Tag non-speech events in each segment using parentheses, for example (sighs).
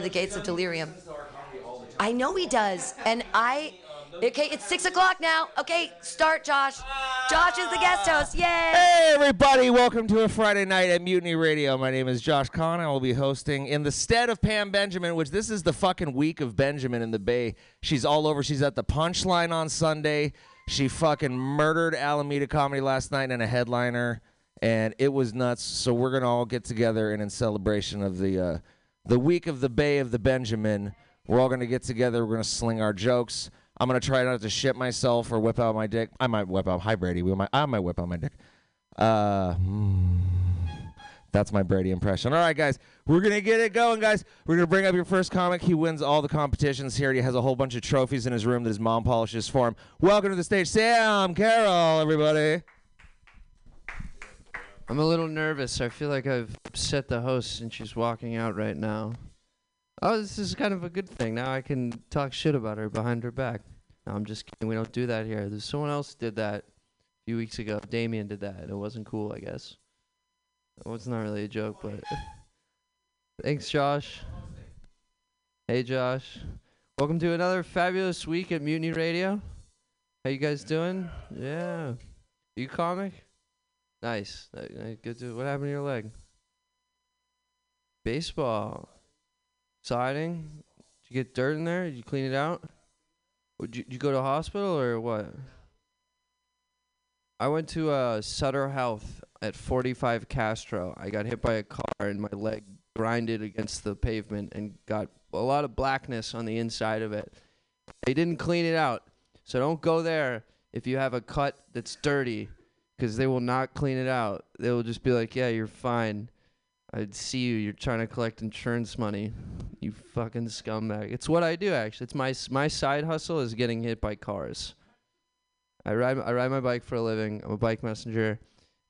the gates of delirium. I know he does, and I. Okay, it's six o'clock now. Okay, start, Josh. Josh is the guest host. Yay! Hey, everybody, welcome to a Friday night at Mutiny Radio. My name is Josh Kahn. I will be hosting in the stead of Pam Benjamin, which this is the fucking week of Benjamin in the Bay. She's all over. She's at the Punchline on Sunday. She fucking murdered Alameda Comedy last night in a headliner, and it was nuts. So we're going to all get together and in celebration of the. Uh, the week of the Bay of the Benjamin. We're all going to get together. We're going to sling our jokes. I'm going to try not to shit myself or whip out my dick. I might whip out. Hi, Brady. We might, I might whip out my dick. Uh, hmm. that's my Brady impression. All right, guys. We're going to get it going, guys. We're going to bring up your first comic. He wins all the competitions here. He has a whole bunch of trophies in his room that his mom polishes for him. Welcome to the stage, Sam Carroll, everybody. I'm a little nervous. I feel like I've upset the host and she's walking out right now. Oh, this is kind of a good thing. Now I can talk shit about her behind her back. No, I'm just kidding. We don't do that here. There's someone else did that a few weeks ago. Damien did that. It wasn't cool, I guess. Well, it's not really a joke, but (laughs) thanks, Josh. Hey, Josh. Welcome to another fabulous week at Mutiny Radio. How you guys doing? Yeah. You comic? Nice. Good to. What happened to your leg? Baseball. Siding. Did you get dirt in there? Did you clean it out? Would you, did you go to hospital or what? I went to uh, Sutter Health at 45 Castro. I got hit by a car and my leg grinded against the pavement and got a lot of blackness on the inside of it. They didn't clean it out. So don't go there if you have a cut that's dirty because they will not clean it out. They will just be like, "Yeah, you're fine." I'd see you. You're trying to collect insurance money. You fucking scumbag. It's what I do actually. It's my my side hustle is getting hit by cars. I ride I ride my bike for a living. I'm a bike messenger,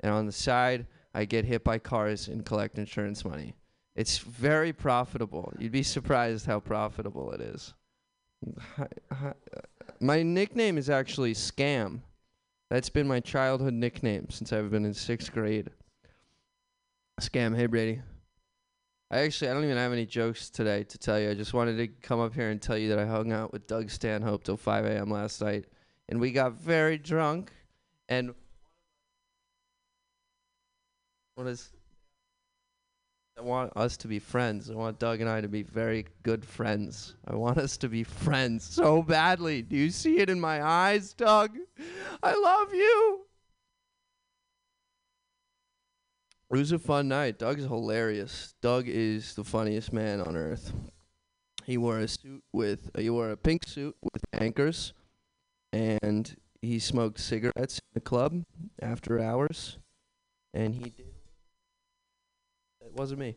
and on the side I get hit by cars and collect insurance money. It's very profitable. You'd be surprised how profitable it is. My nickname is actually Scam. That's been my childhood nickname since I've been in sixth grade. Scam, hey Brady. I actually I don't even have any jokes today to tell you. I just wanted to come up here and tell you that I hung out with Doug Stanhope till 5 a.m. last night, and we got very drunk. And what is? I want us to be friends. I want Doug and I to be very good friends. I want us to be friends so badly. Do you see it in my eyes, Doug? I love you. It was a fun night. Doug is hilarious. Doug is the funniest man on earth. He wore a suit with he wore a pink suit with anchors, and he smoked cigarettes in the club after hours, and he did. It wasn't me,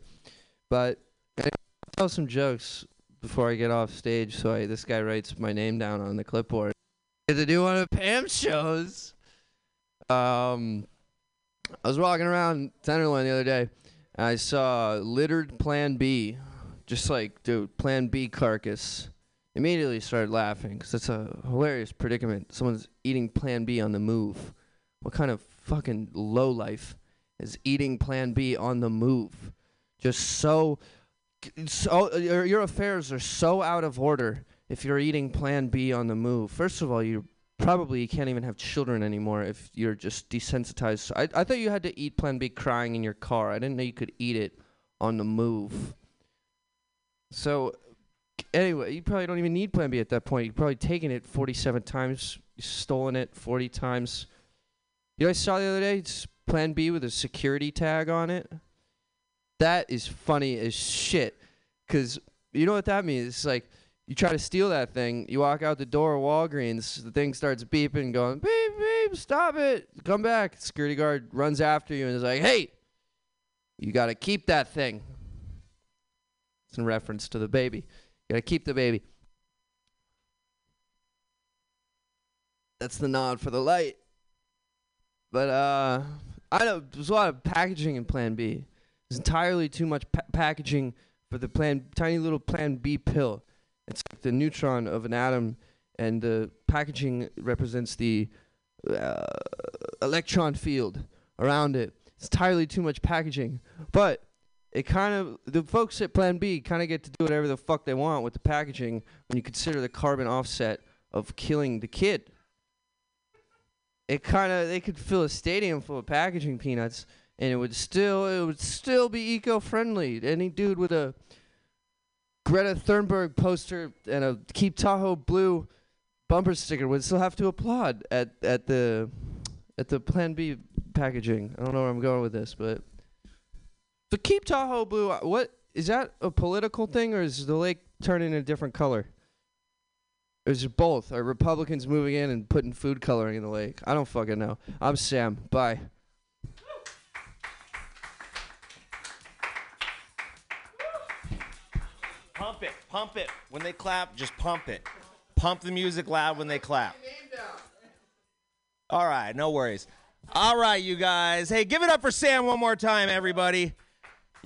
but I'll tell some jokes before I get off stage. So I, this guy writes my name down on the clipboard. Get to do one of Pam's shows. Um, I was walking around Tenderloin the other day. And I saw littered Plan B, just like dude, Plan B carcass. Immediately started laughing because it's a hilarious predicament. Someone's eating Plan B on the move. What kind of fucking low life is eating Plan B on the move? Just so, so your, your affairs are so out of order if you're eating Plan B on the move. First of all, you probably can't even have children anymore if you're just desensitized. I, I thought you had to eat Plan B crying in your car. I didn't know you could eat it on the move. So, anyway, you probably don't even need Plan B at that point. You've probably taken it 47 times, You've stolen it 40 times. You know, I saw the other day it's Plan B with a security tag on it. That is funny as shit. Cause you know what that means? It's like you try to steal that thing, you walk out the door of Walgreens, the thing starts beeping, going beep beep, stop it, come back. Security guard runs after you and is like, hey, you gotta keep that thing. It's in reference to the baby. You gotta keep the baby. That's the nod for the light. But uh, I know there's a lot of packaging in Plan B. There's entirely too much pa- packaging for the plan, tiny little Plan B pill. It's like the neutron of an atom, and the packaging represents the uh, electron field around it. It's entirely too much packaging. But it kind of the folks at Plan B kind of get to do whatever the fuck they want with the packaging when you consider the carbon offset of killing the kid. It kind of they could fill a stadium full of packaging peanuts and it would still it would still be eco-friendly. Any dude with a Greta Thunberg poster and a Keep Tahoe blue bumper sticker would still have to applaud at at the at the Plan B packaging. I don't know where I'm going with this, but the Keep Tahoe blue. What is that a political thing, or is the lake turning a different color? Or is both? Are Republicans moving in and putting food coloring in the lake? I don't fucking know. I'm Sam. Bye. Pump it, pump it. When they clap, just pump it. Pump the music loud when they clap. All right, no worries. All right, you guys. Hey, give it up for Sam one more time, everybody.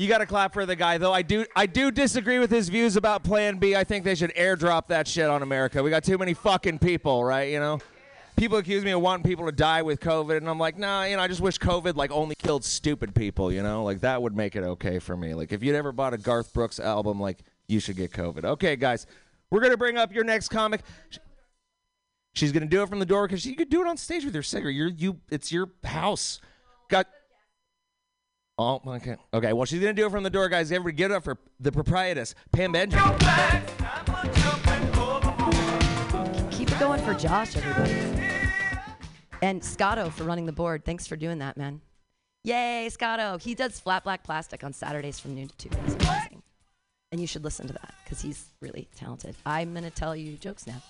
You got to clap for the guy, though. I do, I do disagree with his views about Plan B. I think they should airdrop that shit on America. We got too many fucking people, right? You know, people accuse me of wanting people to die with COVID, and I'm like, nah. You know, I just wish COVID like only killed stupid people. You know, like that would make it okay for me. Like if you'd ever bought a Garth Brooks album, like you should get COVID. Okay, guys, we're gonna bring up your next comic. She's gonna do it from the door because she could do it on stage with her singer. You're you. It's your house. Got. Oh, okay. Okay. Well, she's gonna do it from the door, guys. Everybody, get it up for the proprietress, Pam Benjamin. Keep it going for Josh, everybody. And Scotto for running the board. Thanks for doing that, man. Yay, Scotto. He does flat black plastic on Saturdays from noon to 2. He's amazing. And you should listen to that because he's really talented. I'm going to tell you jokes now.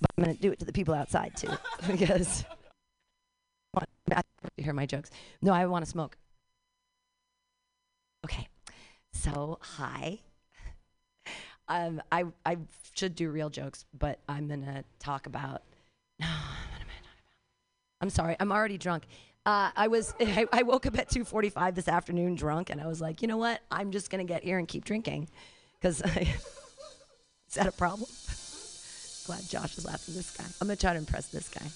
But I'm going to do it to the people outside too (laughs) because to hear my jokes. No, I want to smoke. Okay. So, hi. Um, I I should do real jokes, but I'm gonna talk about. (sighs) No, am I talking about? I'm sorry, I'm already drunk. Uh, I was (laughs) I, I woke up at 2:45 this afternoon drunk, and I was like, you know what? I'm just gonna get here and keep drinking, because (laughs) is that a problem? (laughs) Glad Josh is laughing. This guy. I'm gonna try to impress this guy.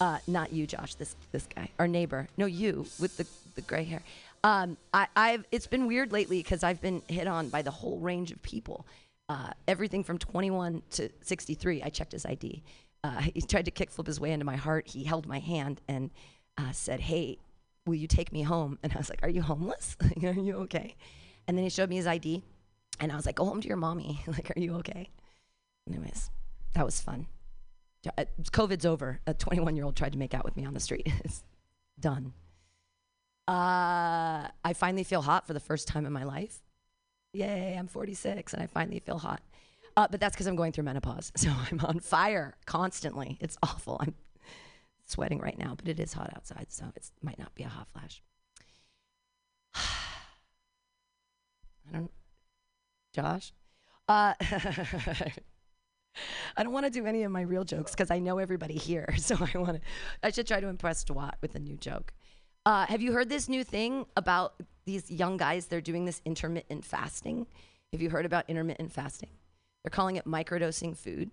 Uh, not you, Josh. This this guy, our neighbor. No, you with the the gray hair. Um, I, I've it's been weird lately because I've been hit on by the whole range of people. Uh, everything from 21 to 63. I checked his ID. Uh, he tried to kickflip his way into my heart. He held my hand and uh, said, "Hey, will you take me home?" And I was like, "Are you homeless? (laughs) are you okay?" And then he showed me his ID, and I was like, "Go home to your mommy. (laughs) like, are you okay?" Anyways, that was fun. Uh, COVID's over. A 21 year old tried to make out with me on the street. (laughs) it's done. Uh, I finally feel hot for the first time in my life. Yay, I'm 46 and I finally feel hot. Uh, but that's because I'm going through menopause. (laughs) So I'm on fire constantly. It's awful. I'm sweating right now, but it is hot outside, so it might not be a hot flash. (sighs) I don't, Josh? Uh, (laughs) I don't want to do any of my real jokes because I know everybody here. (laughs) So I want to. I should try to impress Dwight with a new joke. Uh, have you heard this new thing about these young guys? They're doing this intermittent fasting. Have you heard about intermittent fasting? They're calling it microdosing food.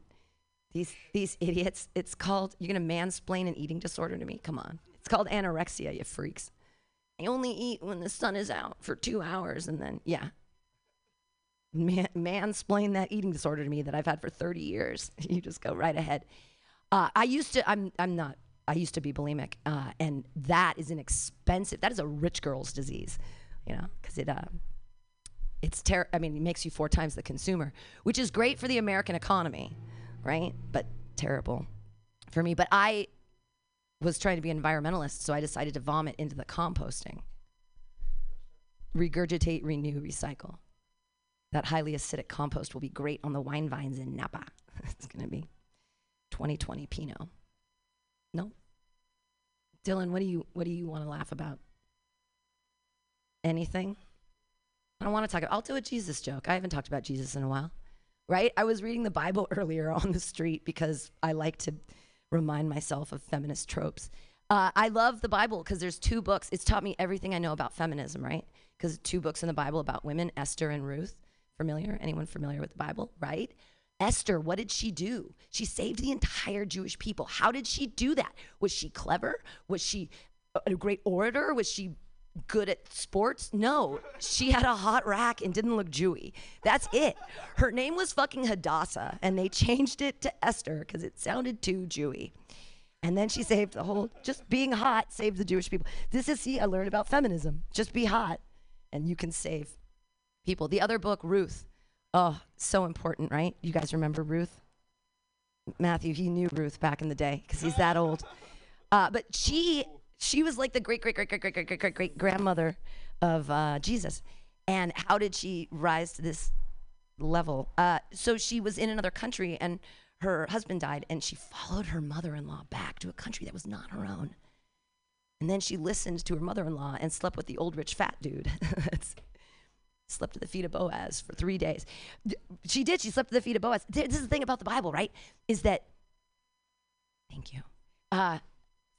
These these (laughs) idiots. It's called. You're gonna mansplain an eating disorder to me? Come on. It's called anorexia. You freaks. I only eat when the sun is out for two hours, and then yeah, man, mansplain that eating disorder to me that I've had for 30 years. (laughs) You just go right ahead. Uh, I used to, I'm, I'm not, I used to be bulimic, uh, and that is an expensive, that is a rich girl's disease, you know, because it, uh, it's ter- I mean, it makes you four times the consumer, which is great for the American economy, right? But terrible for me. But I was trying to be an environmentalist, so I decided to vomit into the composting. Regurgitate, renew, recycle that highly acidic compost will be great on the wine vines in Napa. (laughs) it's going to be 2020 Pinot. No. Dylan, what do you what do you want to laugh about? Anything? I don't want to talk. I'll do a Jesus joke. I haven't talked about Jesus in a while, right? I was reading the Bible (laughs) earlier on the street because I like to remind myself of feminist tropes. Uh, I love the Bible because there's two books. It's taught me everything I know about feminism, right? Because two books in the Bible about women, Esther and Ruth. Familiar? Anyone familiar with the Bible? Right? Esther, what did she do? She saved the entire Jewish people. How did she do that? Was she clever? Was she a great orator? Was she good at sports? No, she had a hot rack and didn't look Jewy. That's it. Her name was fucking Hadassah, and they changed it to Esther because it sounded too Jewy. And then she saved the whole, just being hot saved the Jewish people. This is, see, I learned about feminism. Just be hot, and you can save people. The other book, Ruth. Oh, so important, right? You guys remember Ruth? Matthew, he knew Ruth back in the day because he's that old. Uh, but she she was like the great great great great great great great great grandmother of uh, Jesus. And how did she rise to this level? Uh, so she was in another country and her husband died, and she followed her mother-in-law back to a country that was not her own. And then she listened to her mother-in-law and slept with the old rich fat dude. (laughs) slept at the feet of Boaz for three days. She did. She slept at the feet of Boaz. This is the thing about the Bible, right? Is that, thank you. Uh,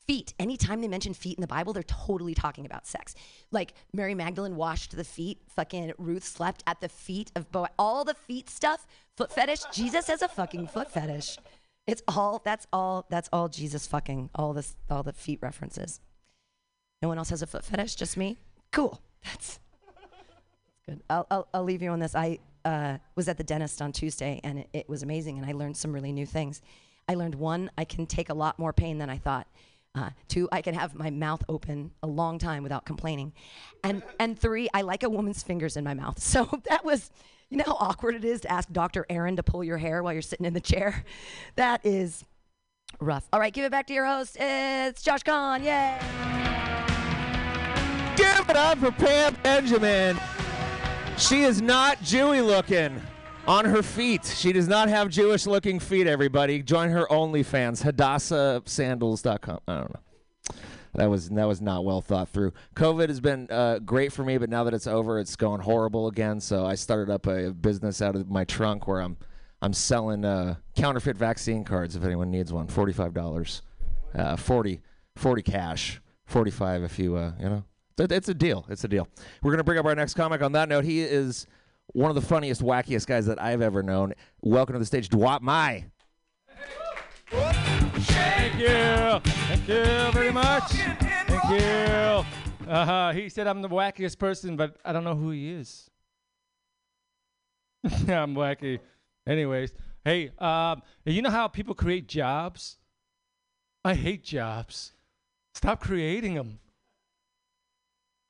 feet. Anytime they mention feet in the Bible, they're totally talking about sex. Like Mary Magdalene washed the feet. Fucking Ruth slept at the feet of Boaz. All the feet stuff, foot fetish. Jesus has a fucking foot fetish. It's all. That's all. That's all Jesus fucking. All this. All the feet references. No one else has a foot fetish. Just me. Cool. That's good. I'll, I'll, I'll leave you on this. I uh, was at the dentist on Tuesday and it, it was amazing and I learned some really new things. I learned one, I can take a lot more pain than I thought. Uh, two, I can have my mouth open a long time without complaining. And, and three, I like a woman's fingers in my mouth. (laughs) So that was, you know how awkward it is to ask Dr. Aaron to pull your hair while you're sitting in the chair? (laughs) That is rough. All right, give it back to your host. It's Josh Kahn. Yay! Give it up for Pam Benjamin. She is not Jewy looking on her feet. She does not have Jewish looking feet, everybody. Join her OnlyFans, HadassahSandals.com. I don't know. That was that was not well thought through. COVID has been uh, great for me, but now that it's over, it's going horrible again. So I started up a business out of my trunk where I'm I'm selling uh, counterfeit vaccine cards if anyone needs one. Forty five dollars, uh, 40, 40 cash, forty five if you uh, you know. It's a deal. It's a deal. We're gonna bring up our next comic. On that note, he is one of the funniest, wackiest guys that I've ever known. Welcome to the stage, Dwap Mai. Thank you. Thank you very much. Thank you. Uh, he said I'm the wackiest person, but I don't know who he is. (laughs) I'm wacky. Anyways, hey, um, you know how people create jobs? I hate jobs. Stop creating them.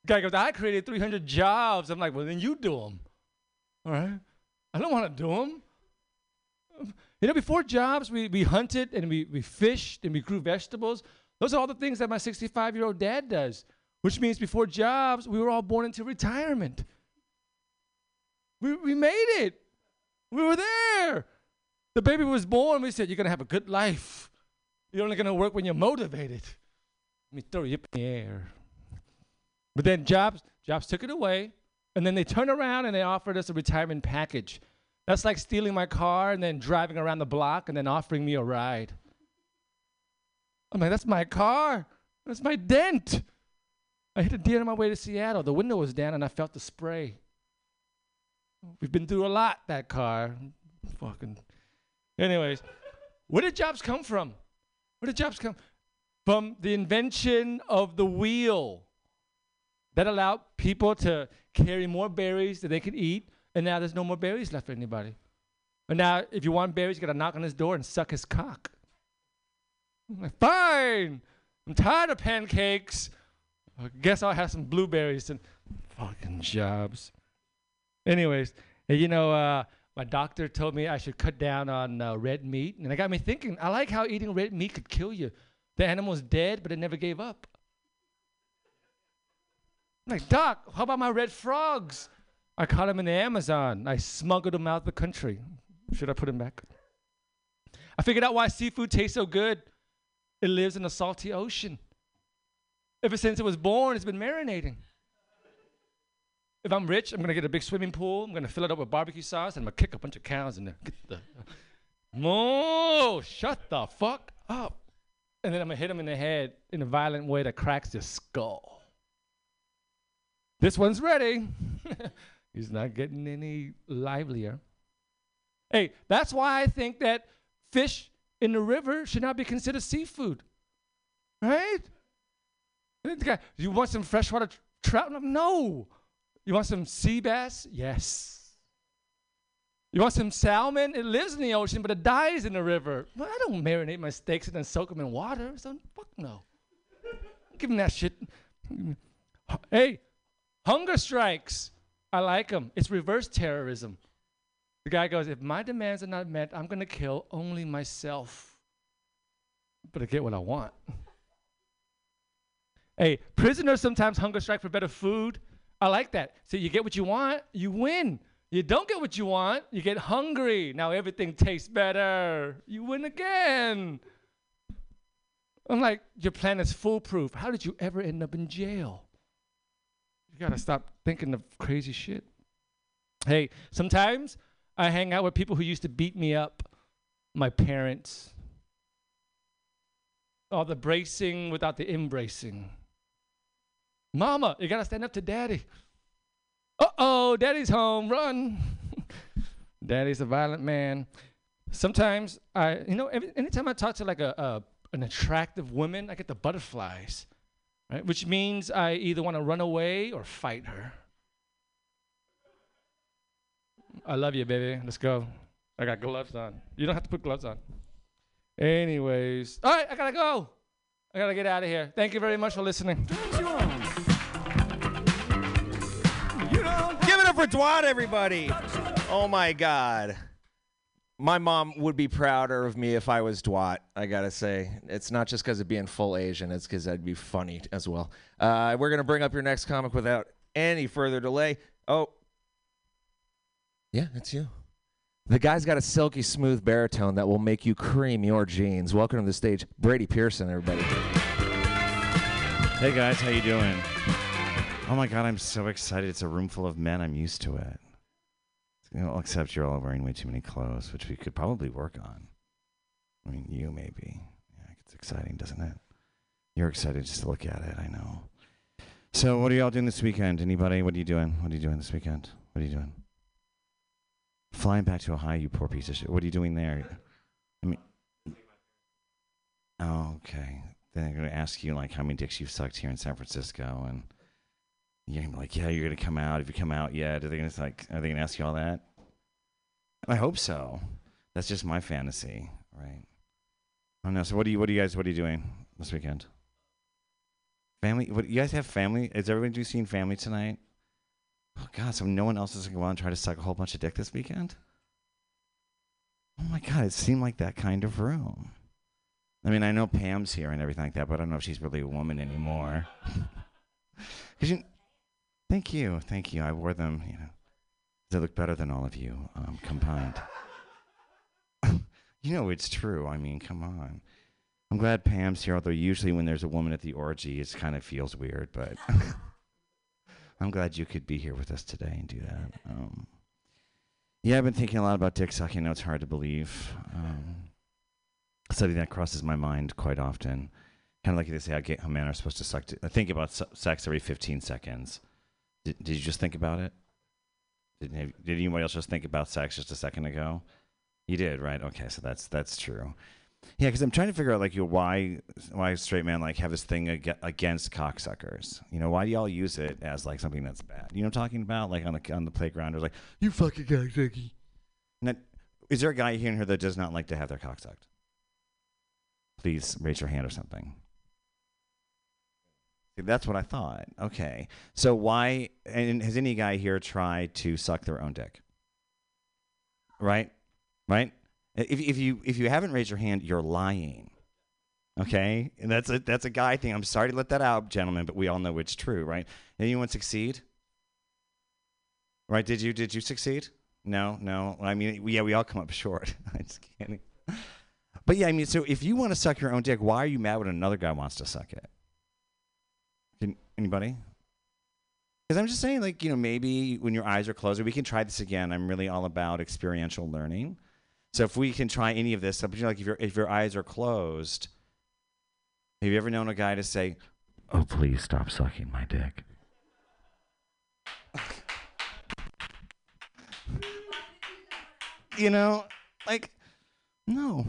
Guy goes, I created 300 jobs. I'm like, well, then you do them. All right? I don't want to do them. You know, before jobs, we, we hunted and we, we fished and we grew vegetables. Those are all the things that my 65 year old dad does, which means before jobs, we were all born into retirement. We, we made it. We were there. The baby was born. We said, You're going to have a good life. You're only going to work when you're motivated. Let me throw you up in the air. But then jobs, jobs took it away. And then they turned around and they offered us a retirement package. That's like stealing my car and then driving around the block and then offering me a ride. I'm like, that's my car. That's my dent. I hit a deer on my way to Seattle. The window was down and I felt the spray. We've been through a lot, that car. Fucking. Anyways, where did jobs come from? Where did jobs come? From the invention of the wheel that allowed people to carry more berries that they could eat, and now there's no more berries left for anybody. And now, if you want berries, you gotta knock on his door and suck his cock. I'm like, fine. I'm tired of pancakes. I guess I'll have some blueberries and fucking jobs. Anyways, you know, uh, my doctor told me I should cut down on uh, red meat, and it got me thinking. I like how eating red meat could kill you. The animal's dead, but it never gave up. I'm like, Doc, how about my red frogs? I caught them in the Amazon. I smuggled them out of the country. Should I put them back? I figured out why seafood tastes so good. It lives in a salty ocean. Ever since it was born, it's been marinating. If I'm rich, I'm gonna get a big swimming pool. I'm gonna fill it up with barbecue sauce, and I'm gonna kick a bunch of cows in there. Get the (laughs) Moo! Shut the fuck up! And then I'm gonna hit them in the head in a violent way that cracks their skull. This one's ready. (laughs) He's not getting any livelier. Hey, that's why I think that fish in the river should not be considered seafood. Right? You want some freshwater trout? No. You want some sea bass? Yes. You want some salmon? It lives in the ocean, but it dies in the river. Well, I don't marinate my steaks and then soak them in water. So fuck no. Give them that shit. Hey, hunger strikes. I like them. It's reverse terrorism. The guy goes, if my demands are not met, I'm going to kill only myself. But I get what I want. (laughs) hey, prisoners sometimes hunger strike for better food. I like that. So you get what you want, you win. You don't get what you want, you get hungry. Now everything tastes better. You win again. I'm like, your plan is foolproof. How did you ever end up in jail? You gotta stop thinking of crazy shit. Hey, sometimes I hang out with people who used to beat me up, my parents. All the bracing without the embracing. Mama, you gotta stand up to daddy. Uh oh, daddy's home, run. (laughs) daddy's a violent man. Sometimes I, you know, every, anytime I talk to like a, a an attractive woman, I get the butterflies, right? Which means I either want to run away or fight her. I love you, baby. Let's go. I got gloves on. You don't have to put gloves on. Anyways, all right, I gotta go. I gotta get out of here. Thank you very much for listening. Give it up for Dwad, everybody. Oh my God. My mom would be prouder of me if I was Dwat, I gotta say. It's not just because of being full Asian, it's because I'd be funny as well. Uh, we're gonna bring up your next comic without any further delay. Oh, yeah, it's you. The guy's got a silky smooth baritone that will make you cream your jeans. Welcome to the stage, Brady Pearson, everybody. Hey guys, how you doing? Oh my god, I'm so excited. It's a room full of men. I'm used to it. You know, except you're all wearing way too many clothes, which we could probably work on. I mean, you maybe. Yeah, it's exciting, doesn't it? You're excited just to look at it, I know. So, what are y'all doing this weekend? Anybody? What are you doing? What are you doing this weekend? What are you doing? Flying back to Ohio, you poor piece of shit. What are you doing there? I mean, okay. Then they're going to ask you, like, how many dicks you've sucked here in San Francisco, and you're gonna be like, yeah, you're gonna come out. If you come out yet, are they gonna like, are they gonna ask you all that? I hope so. That's just my fantasy, right? I don't know. So what do you, what do you guys, what are you doing this weekend? Family? What you guys have family? Is everybody seeing family tonight? Oh God! So no one else is gonna go out and try to suck a whole bunch of dick this weekend? Oh my God! It seemed like that kind of room. I mean, I know Pam's here and everything like that, but I don't know if she's really a woman anymore. (laughs) You, Thank you, thank you. I wore them. You know, they look better than all of you um, combined. you know it's true. I mean, come on. I'm glad Pam's here. Although usually when there's a woman at the orgy, it kind of feels weird. But (laughs) I'm glad you could be here with us today and do that. Um, yeah, I've been thinking a lot about dick sucking. I know it's hard to believe. Um, something that crosses my mind quite often. Kind of like they say how, gay, how men are supposed to suck. I think about su- sex every 15 seconds. Did, did you just think about it? Did, have, did anybody else just think about sex just a second ago? You did, right? Okay, so that's that's true. Yeah, because I'm trying to figure out like you know, why why straight men like have this thing ag- against cocksuckers. You know, why do y'all use it as like something that's bad? You know, what I'm talking about like on the on the playground, or like you fucking that, is there a guy here in here that does not like to have their cock sucked? Please raise your hand or something. That's what I thought. Okay. So why and has any guy here tried to suck their own dick? Right? Right? If if you if you haven't raised your hand, you're lying. Okay? And that's a that's a guy thing. I'm sorry to let that out, gentlemen, but we all know it's true, right? Anyone succeed? Right? Did you did you succeed? No, no. I mean, yeah, we all come up short. (laughs) I just kidding. But yeah, I mean, so if you want to suck your own dick, why are you mad when another guy wants to suck it? Anybody? Because I'm just saying, like, you know, maybe when your eyes are closed, we can try this again. I'm really all about experiential learning. So if we can try any of this, like if your if your eyes are closed, have you ever known a guy to say, "Oh, please stop sucking my dick"? you know, like, no,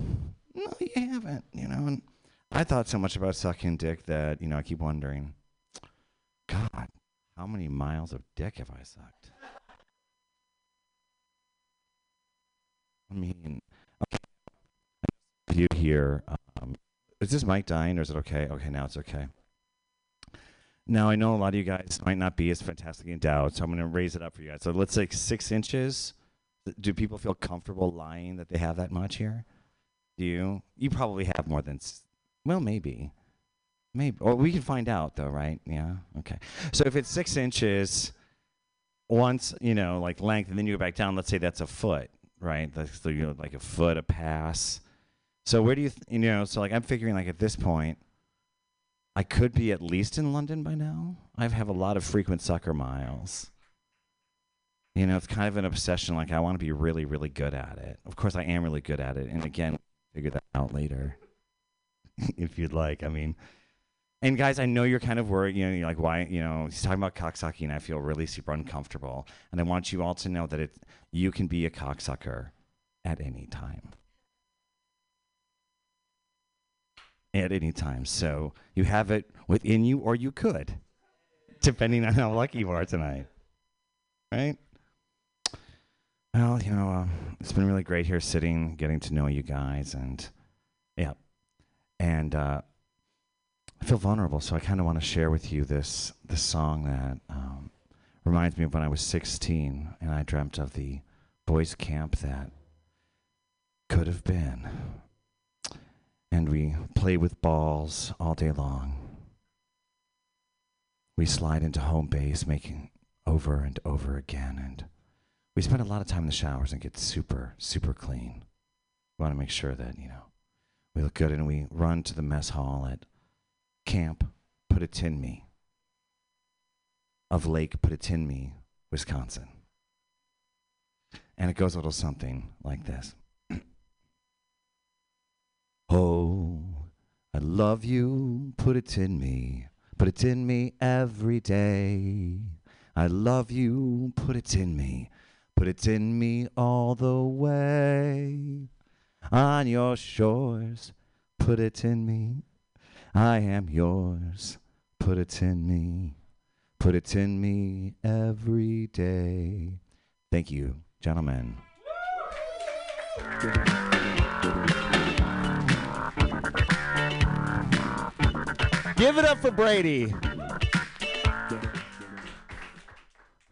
no, you haven't. You know, and I thought so much about sucking dick that you know I keep wondering God, How many miles of dick have I sucked? I mean, okay. You here? Um, is this mic dying or is it okay? Okay, now it's okay. Now I know a lot of you guys might not be as fantastically endowed, so I'm going to raise it up for you guys. So let's say six inches. Do people feel comfortable lying that they have that much here? Do you? You probably have more than. Well, maybe. Maybe. Or we can find out, though, right? Yeah. Okay. So if it's six inches, once you know, like length, and then you go back down. Let's say that's a foot, right? That's you know, like a foot, a pass. So where do you, th- you know? So like I'm figuring, like at this point, I could be at least in London by now. I have a lot of frequent sucker miles. You know, it's kind of an obsession. Like I want to be really, really good at it. Of course, I am really good at it. And again, figure that out later, (laughs) if you'd like. I mean, and guys, I know you're kind of worried. You know, you're like, why? You know, he's talking about cocksucking, and I feel really super uncomfortable. And I want you all to know that it, you can be a cocksucker at any time. At any time. So you have it within you, or you could, depending on how lucky you are tonight. Right? Well, you know, um, it's been really great here sitting, getting to know you guys, and yeah. And uh, I feel vulnerable, so I kind of want to share with you this this song that um, reminds me of when I was 16 and I dreamt of the boys' camp that could have been. And we play with balls all day long. We slide into home base, making over and over again, and we spend a lot of time in the showers and get super, super clean. We want to make sure that, you know, we look good and we run to the mess hall at Camp Put It In Me of Lake Put It In Me, Wisconsin. And it goes a little something like this. (clears throat) oh, I love you, put it in me, put it in me every day. I love you, put it in me, put it in me all the way. On your shores, put it in me. I am yours, put it in me, put it in me every day. Thank you, gentlemen. Give it up for Brady.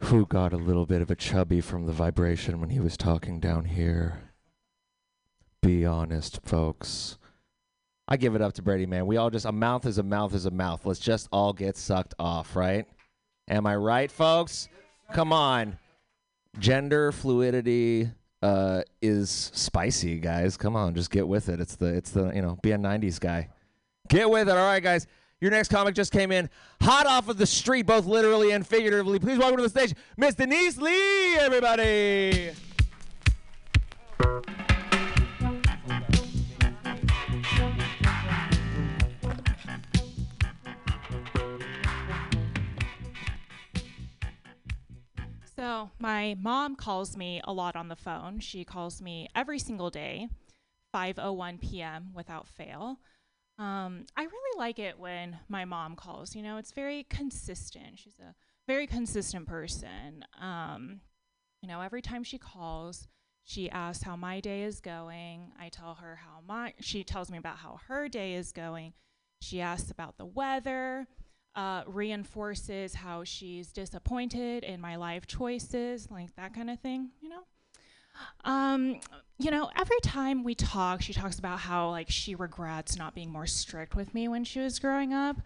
Who got a little bit of a chubby from the vibration when he was talking down here? Be honest, folks. I give it up to Brady, man. We all just a mouth is a mouth is a mouth. Let's just all get sucked off, right? Am I right, folks? Come on. Gender fluidity uh, is spicy, guys. Come on, just get with it. It's the it's the you know be a '90s guy. Get with it. All right, guys. Your next comic just came in hot off of the street, both literally and figuratively. Please welcome to the stage, Miss Denise Lee, everybody. So, my mom calls me a lot on the phone. She calls me every single day, 5:01 p.m. without fail. Um, I really like it when my mom calls. You know, it's very consistent. She's a very consistent person. Um, you know, every time she calls, she asks how my day is going. I tell her how my she tells me about how her day is going. She asks about the weather uh, reinforces how she's disappointed in my life choices, like that kind of thing, you know? Um, you know, every time we talk, she talks about how like she regrets not being more strict with me when she was growing up.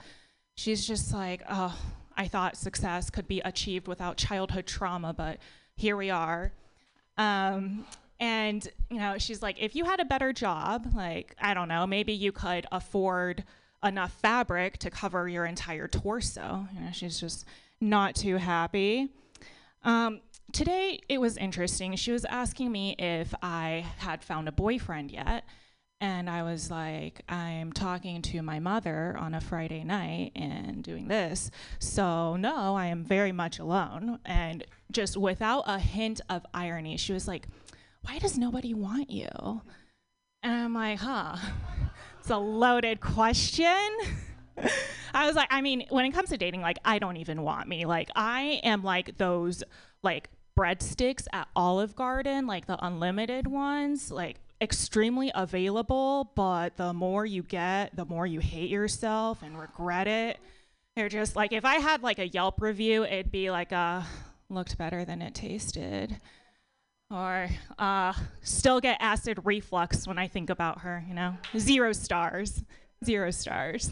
She's just like, oh, I thought success could be achieved without childhood trauma, but here we are. Um, and you know, she's like, if you had a better job, like I don't know, maybe you could afford enough fabric to cover your entire torso. You know, she's just not too happy. Um, today it was interesting. She was asking me if I had found a boyfriend yet. And I was like, I'm talking to my mother on a Friday night and doing this. So, no, I am very much alone. And just without a hint of irony, she was like, Why does nobody want you? And I'm like, Huh, (laughs) it's a loaded question. (laughs) I was like, I mean, when it comes to dating, like, I don't even want me. Like, I am like those, like, breadsticks at Olive Garden, like the unlimited ones, like, extremely available, but the more you get, the more you hate yourself and regret it. They're just like, if I had like a Yelp review, it'd be like, uh, looked better than it tasted. Or uh, still get acid reflux when I think about her, you know? Zero stars. Zero stars.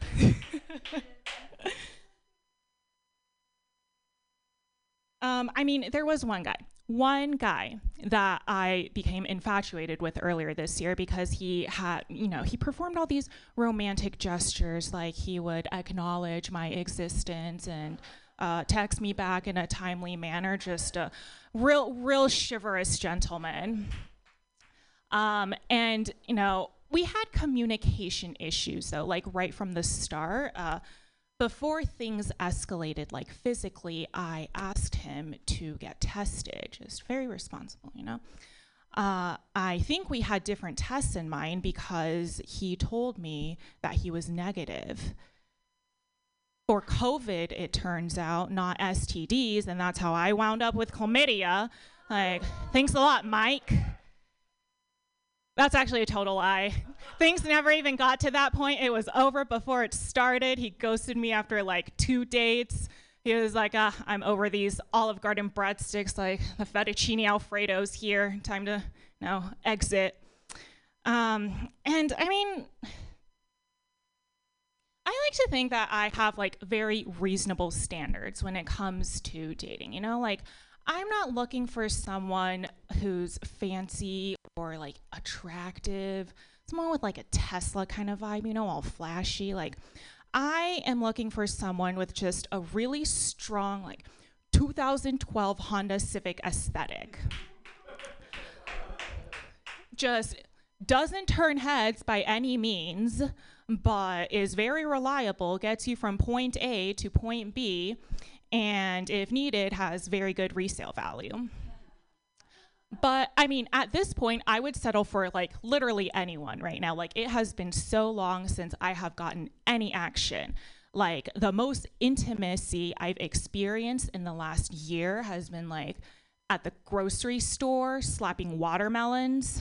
(laughs) um, I mean, there was one guy, one guy that I became infatuated with earlier this year because he had, you know, he performed all these romantic gestures, like he would acknowledge my existence and uh, text me back in a timely manner, just a real, real chivalrous gentleman. Um, and, you know, we had communication issues though, like right from the start. Uh, before things escalated, like physically, I asked him to get tested, just very responsible, you know. Uh, I think we had different tests in mind because he told me that he was negative for COVID, it turns out, not STDs, and that's how I wound up with chlamydia. Like, thanks a lot, Mike. That's actually a total lie. Things never even got to that point. It was over before it started. He ghosted me after like two dates. He was like, uh, I'm over these Olive Garden breadsticks, like the fettuccine Alfredo's here. Time to, you know, exit. Um, and I mean, I like to think that I have like very reasonable standards when it comes to dating. You know, like I'm not looking for someone who's fancy or like attractive, someone with like a Tesla kind of vibe, you know, all flashy. Like I am looking for someone with just a really strong like 2012 Honda Civic aesthetic. just doesn't turn heads by any means but is very reliable, gets you from point A to point B, and if needed, has very good resale value. But I mean, at this point, I would settle for like literally anyone right now. Like, it has been so long since I have gotten any action. Like, the most intimacy I've experienced in the last year has been like at the grocery store, slapping watermelons,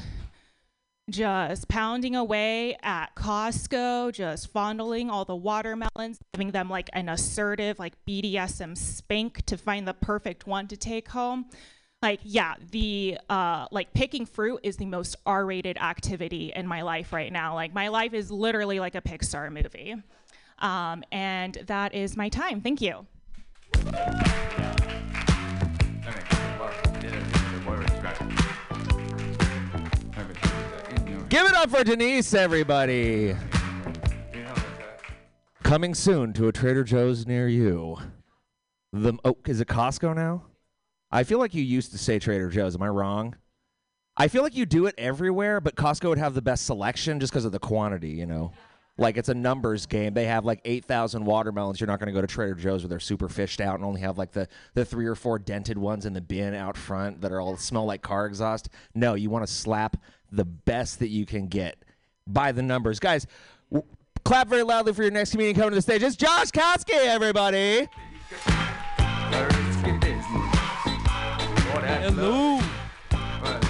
just pounding away at Costco, just fondling all the watermelons, giving them like an assertive, like BDSM spank to find the perfect one to take home. Like, yeah, the uh, like picking fruit is the most R-rated activity in my life right now. Like, my life is literally like a Pixar movie, um, and that is my time. Thank you. Give it up for Denise, everybody. Coming soon to a Trader Joe's near you. The oh, is it Costco now? I feel like you used to say Trader Joe's. Am I wrong? I feel like you do it everywhere, but Costco would have the best selection just because of the quantity. You know, like it's a numbers game. They have like eight thousand watermelons. You're not going to go to Trader Joe's where they're super fished out and only have like the the three or four dented ones in the bin out front that are all smell like car exhaust. No, you want to slap the best that you can get by the numbers, guys. W- clap very loudly for your next comedian coming to the stage. It's Josh Koski, everybody. Hello.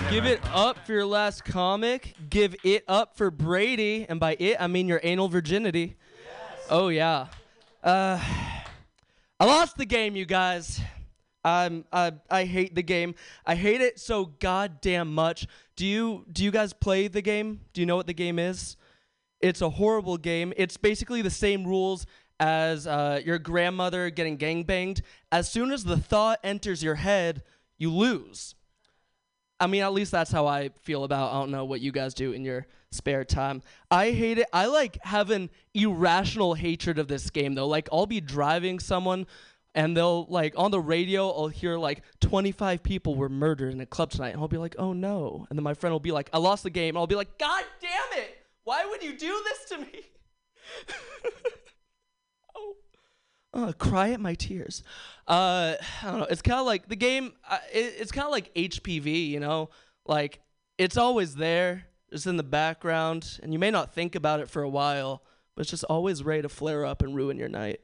Give it up for your last comic. Give it up for Brady, and by it I mean your anal virginity. Oh yeah. Uh, I lost the game, you guys. I I hate the game. I hate it so goddamn much. Do you do you guys play the game? Do you know what the game is? It's a horrible game. It's basically the same rules as uh, your grandmother getting gangbanged. As soon as the thought enters your head, you lose. I mean, at least that's how I feel about. I don't know what you guys do in your spare time. I hate it. I like have an irrational hatred of this game though. Like I'll be driving someone and they'll like on the radio I'll hear like 25 people were murdered in a club tonight and I'll be like, "Oh no." And then my friend will be like, "I lost the game." And I'll be like, "God damn it. Why would you do this to me?" (laughs) oh. Uh, cry at my tears. Uh, I don't know. It's kind of like the game. Uh, it, it's kind of like HPV, you know. Like it's always there, it's in the background, and you may not think about it for a while, but it's just always ready to flare up and ruin your night.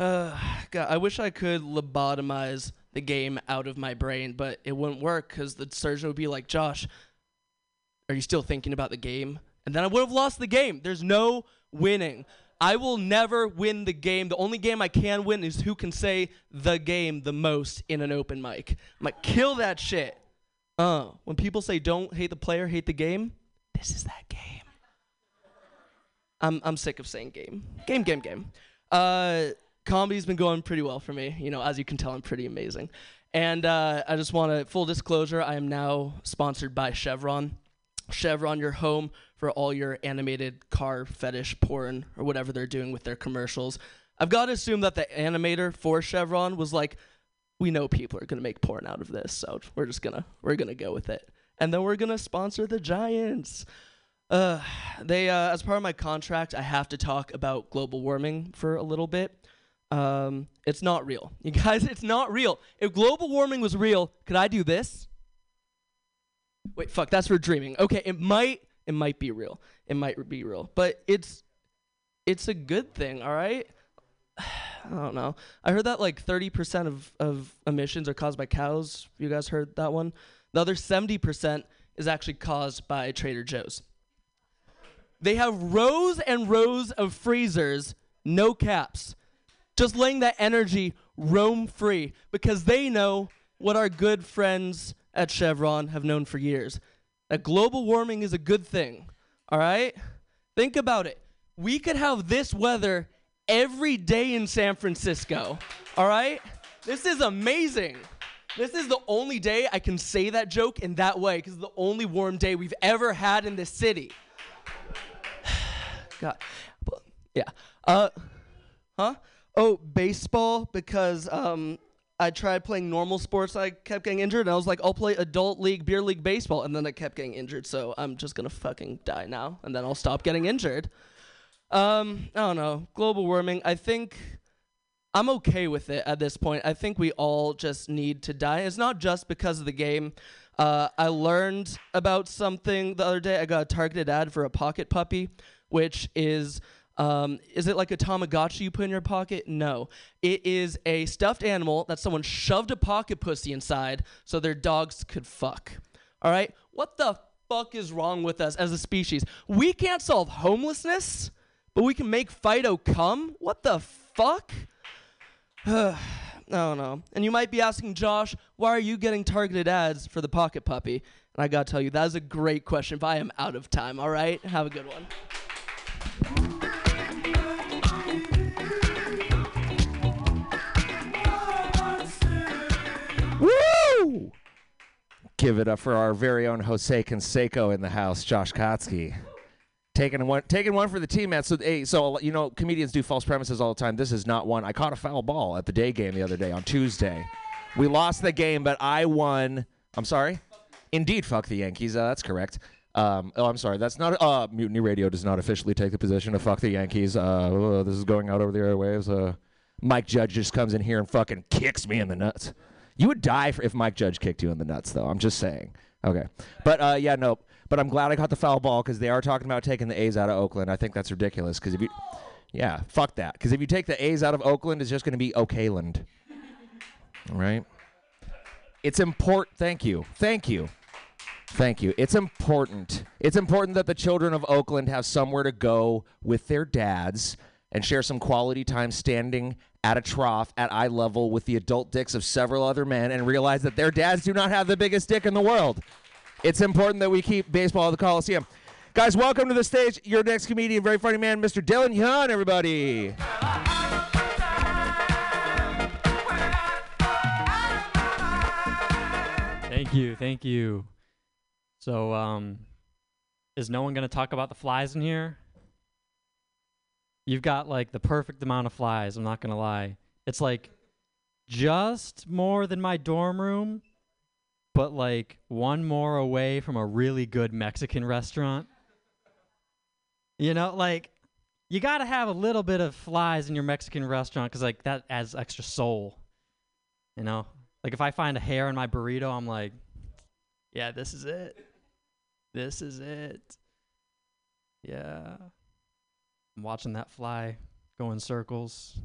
Uh, God, I wish I could lobotomize the game out of my brain, but it wouldn't work because the surgeon would be like, Josh, are you still thinking about the game? And then I would have lost the game. There's no winning. I will never win the game. The only game I can win is who can say the game the most in an open mic. I'm like, kill that shit. Uh, when people say don't hate the player, hate the game, this is that game. I'm I'm sick of saying game. Game, game, game. Uh, comedy's been going pretty well for me. You know, as you can tell, I'm pretty amazing. And uh, I just want to full disclosure. I am now sponsored by Chevron. Chevron, your home for all your animated car fetish porn or whatever they're doing with their commercials. I've got to assume that the animator for Chevron was like, we know people are gonna make porn out of this, so we're just gonna we're gonna go with it, and then we're gonna sponsor the Giants. Uh, they uh, as part of my contract, I have to talk about global warming for a little bit. Um, it's not real, (laughs) you guys. It's not real. If global warming was real, could I do this? Wait, fuck, that's for dreaming. Okay, it might it might be real. It might be real, but it's it's a good thing. All right. (sighs) I don't know. I heard that like 30% of, of emissions are caused by cows. You guys heard that one? The other 70% is actually caused by Trader Joe's. They have rows and rows of freezers, no caps, just letting that energy roam free because they know what our good friends at Chevron have known for years that global warming is a good thing. All right? Think about it. We could have this weather every day in San Francisco. All right? This is amazing. This is the only day I can say that joke in that way because it's the only warm day we've ever had in this city. (sighs) God. Yeah. Uh, huh? Oh, baseball because um, I tried playing normal sports. I kept getting injured, and I was like, I'll play adult league, beer league baseball, and then I kept getting injured. So I'm just gonna fucking die now, and then I'll stop getting injured. Um, I don't know. Global warming. I think I'm okay with it at this point. I think we all just need to die. It's not just because of the game. Uh, I learned about something the other day. I got a targeted ad for a pocket puppy, which is. Um, is it like a Tamagotchi you put in your pocket? No. It is a stuffed animal that someone shoved a pocket pussy inside so their dogs could fuck. All right? What the fuck is wrong with us as a species? We can't solve homelessness but we can make Fido come? What the fuck? (sighs) I don't know. And you might be asking Josh, why are you getting targeted ads for the pocket puppy? And I gotta tell you, that is a great question, but I am out of time, all right? Have a good one. Give it up for our very own Jose Canseco in the house, Josh Kotsky. Taking one, taking one for the team, man. So, hey, so you know, comedians do false premises all the time. This is not one. I caught a foul ball at the day game the other day on Tuesday. We lost the game, but I won. I'm sorry. Indeed, fuck the Yankees. Uh, that's correct. Um, oh, I'm sorry. That's not. Uh, Mutiny Radio does not officially take the position of fuck the Yankees. Uh, oh, this is going out over the airwaves. Uh, Mike Judge just comes in here and fucking kicks me in the nuts. You would die for, if Mike Judge kicked you in the nuts, though. I'm just saying. Okay, but uh, yeah, no. But I'm glad I caught the foul ball because they are talking about taking the A's out of Oakland. I think that's ridiculous because if you, yeah, fuck that. Because if you take the A's out of Oakland, it's just going to be Oakland. Right. It's important. Thank you. Thank you. Thank you. It's important. It's important that the children of Oakland have somewhere to go with their dads and share some quality time standing at a trough at eye level with the adult dicks of several other men and realize that their dads do not have the biggest dick in the world. It's important that we keep baseball at the Coliseum. Guys, welcome to the stage. Your next comedian, very funny man, Mr. Dylan Young, everybody. Thank you, thank you. So, um, is no one gonna talk about the flies in here? You've got like the perfect amount of flies. I'm not gonna lie. It's like just more than my dorm room, but like one more away from a really good Mexican restaurant. You know, like you got to have a little bit of flies in your Mexican restaurant because like that adds extra soul. You know, like if I find a hair in my burrito, I'm like, yeah, this is it. This is it. Yeah. I'm watching that fly go in circles.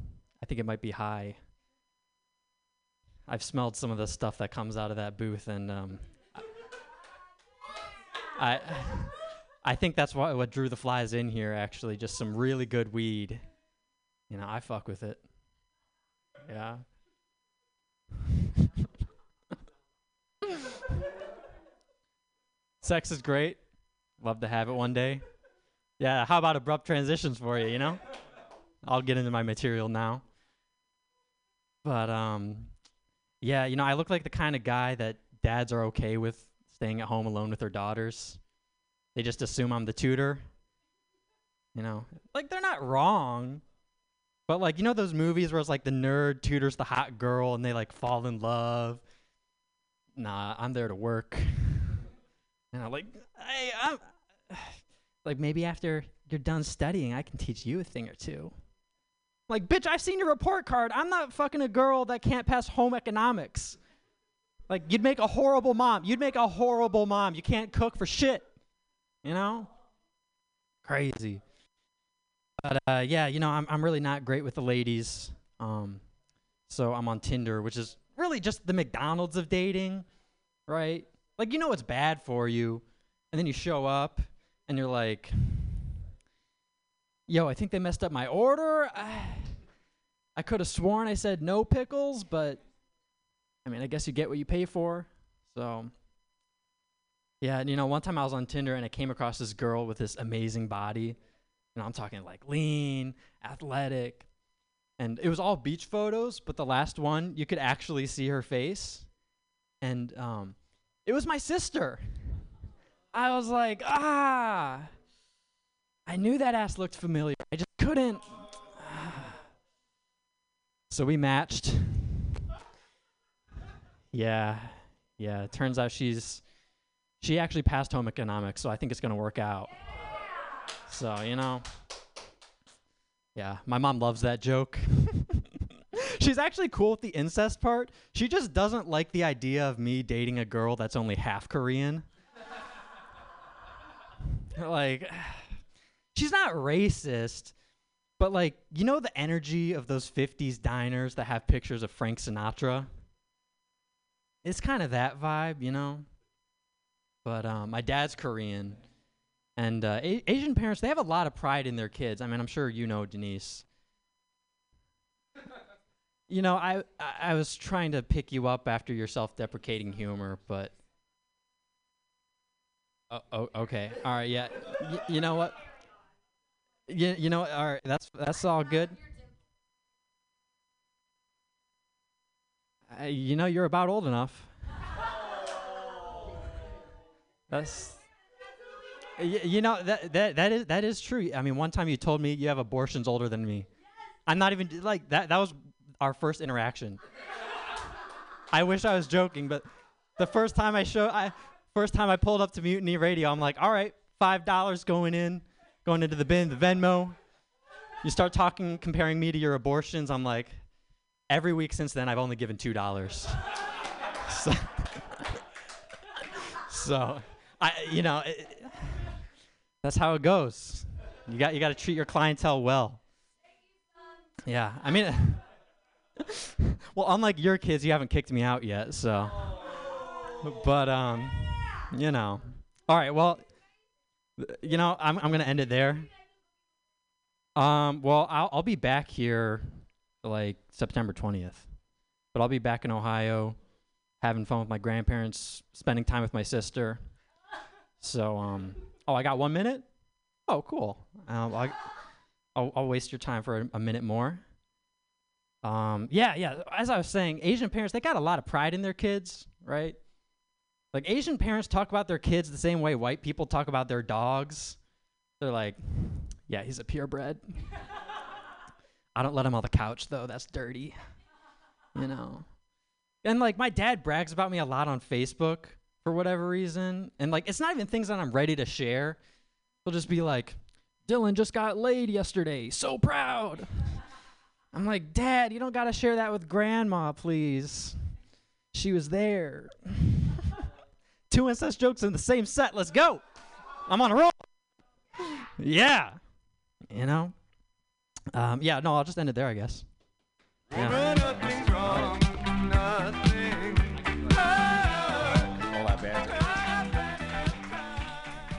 I think it might be high. I've smelled some of the stuff that comes out of that booth, and um, I, I think that's what what drew the flies in here. Actually, just some really good weed. You know, I fuck with it. Yeah. (laughs) Sex is great. Love to have it one day. Yeah, how about abrupt transitions for you, you know? I'll get into my material now. But um yeah, you know, I look like the kind of guy that dads are okay with staying at home alone with their daughters. They just assume I'm the tutor. You know, like they're not wrong. But like, you know those movies where it's like the nerd tutors the hot girl and they like fall in love? Nah, I'm there to work. (laughs) And I'm like, hey, I'm like maybe after you're done studying, I can teach you a thing or two. Like, bitch, I've seen your report card. I'm not fucking a girl that can't pass home economics. Like, you'd make a horrible mom. You'd make a horrible mom. You can't cook for shit. You know? Crazy. But uh, yeah, you know, I'm I'm really not great with the ladies. Um, so I'm on Tinder, which is really just the McDonald's of dating, right? Like, you know it's bad for you, and then you show up and you're like, yo, I think they messed up my order. I, (sighs) I could have sworn I said no pickles, but I mean, I guess you get what you pay for. So, yeah, and you know, one time I was on Tinder and I came across this girl with this amazing body. And I'm talking like lean, athletic. And it was all beach photos, but the last one, you could actually see her face. And um, it was my sister. I was like, ah, I knew that ass looked familiar. I just couldn't. (sighs) So we matched. Yeah, yeah. It turns out she's she actually passed home economics, so I think it's gonna work out. So you know, yeah. My mom loves that joke. (laughs) She's actually cool with the incest part. She just doesn't like the idea of me dating a girl that's only half Korean. (laughs) like, (sighs) she's not racist, but like, you know the energy of those 50s diners that have pictures of Frank Sinatra? It's kind of that vibe, you know? But um, my dad's Korean. And uh, a- Asian parents, they have a lot of pride in their kids. I mean, I'm sure you know Denise. You know, I, I I was trying to pick you up after your self-deprecating humor, but oh, oh okay, all right, yeah. Y- you know what? You, you know what? All right, that's that's all good. Uh, you know, you're about old enough. That's Y- you know that that that is that is true. I mean, one time you told me you have abortions older than me. I'm not even like that. That was our first interaction. I wish I was joking, but the first time I show, I first time I pulled up to Mutiny Radio, I'm like, all right, five dollars going in, going into the bin, the Venmo. You start talking, comparing me to your abortions. I'm like, every week since then, I've only given two dollars. (laughs) so, so, I, you know, it, that's how it goes. You got you got to treat your clientele well. Yeah, I mean, (laughs) well, unlike your kids, you haven't kicked me out yet, so. But um, you know, all right. Well, you know, I'm I'm gonna end it there. Um, well, I'll I'll be back here like September 20th, but I'll be back in Ohio, having fun with my grandparents, spending time with my sister. So um, oh, I got one minute. Oh, cool. Um, I, I'll, I'll waste your time for a, a minute more. Um, yeah, yeah. As I was saying, Asian parents they got a lot of pride in their kids, right? Like Asian parents talk about their kids the same way white people talk about their dogs. They're like, "Yeah, he's a purebred." I don't let him on the couch though. That's dirty. You know. And like my dad brags about me a lot on Facebook for whatever reason, and like it's not even things that I'm ready to share. He'll just be like, "Dylan just got laid yesterday. So proud." I'm like, Dad, you don't got to share that with grandma, please. She was there. Two incest jokes in the same set. Let's go. I'm on a roll. Yeah. You know? Um, yeah, no, I'll just end it there, I guess. Yeah. All that banter.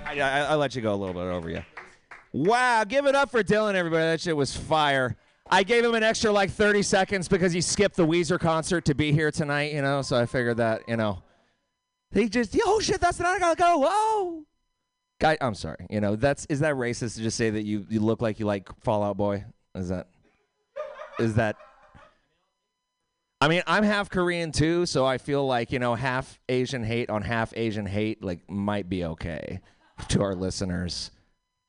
I, I, I let you go a little bit over you. Wow, give it up for Dylan, everybody. That shit was fire. I gave him an extra like 30 seconds because he skipped the Weezer concert to be here tonight, you know, so I figured that, you know. He just, oh shit, that's not gonna go. Whoa. Guy, I'm sorry. You know, that's is that racist to just say that you, you look like you like Fall Out Boy? Is that is that I mean, I'm half Korean too, so I feel like, you know, half Asian hate on half Asian hate like might be okay to our listeners.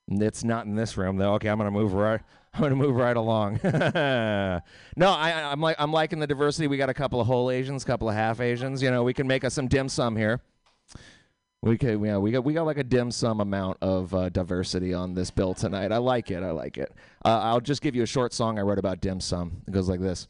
It's not in this room though. Okay, I'm gonna move right. I'm gonna move right along. (laughs) no, I, I'm like I'm liking the diversity. We got a couple of whole Asians, a couple of half Asians. You know, we can make us some dim sum here. We can, yeah, we got we got like a dim sum amount of uh, diversity on this bill tonight. I like it. I like it. Uh, I'll just give you a short song I wrote about dim sum. It goes like this.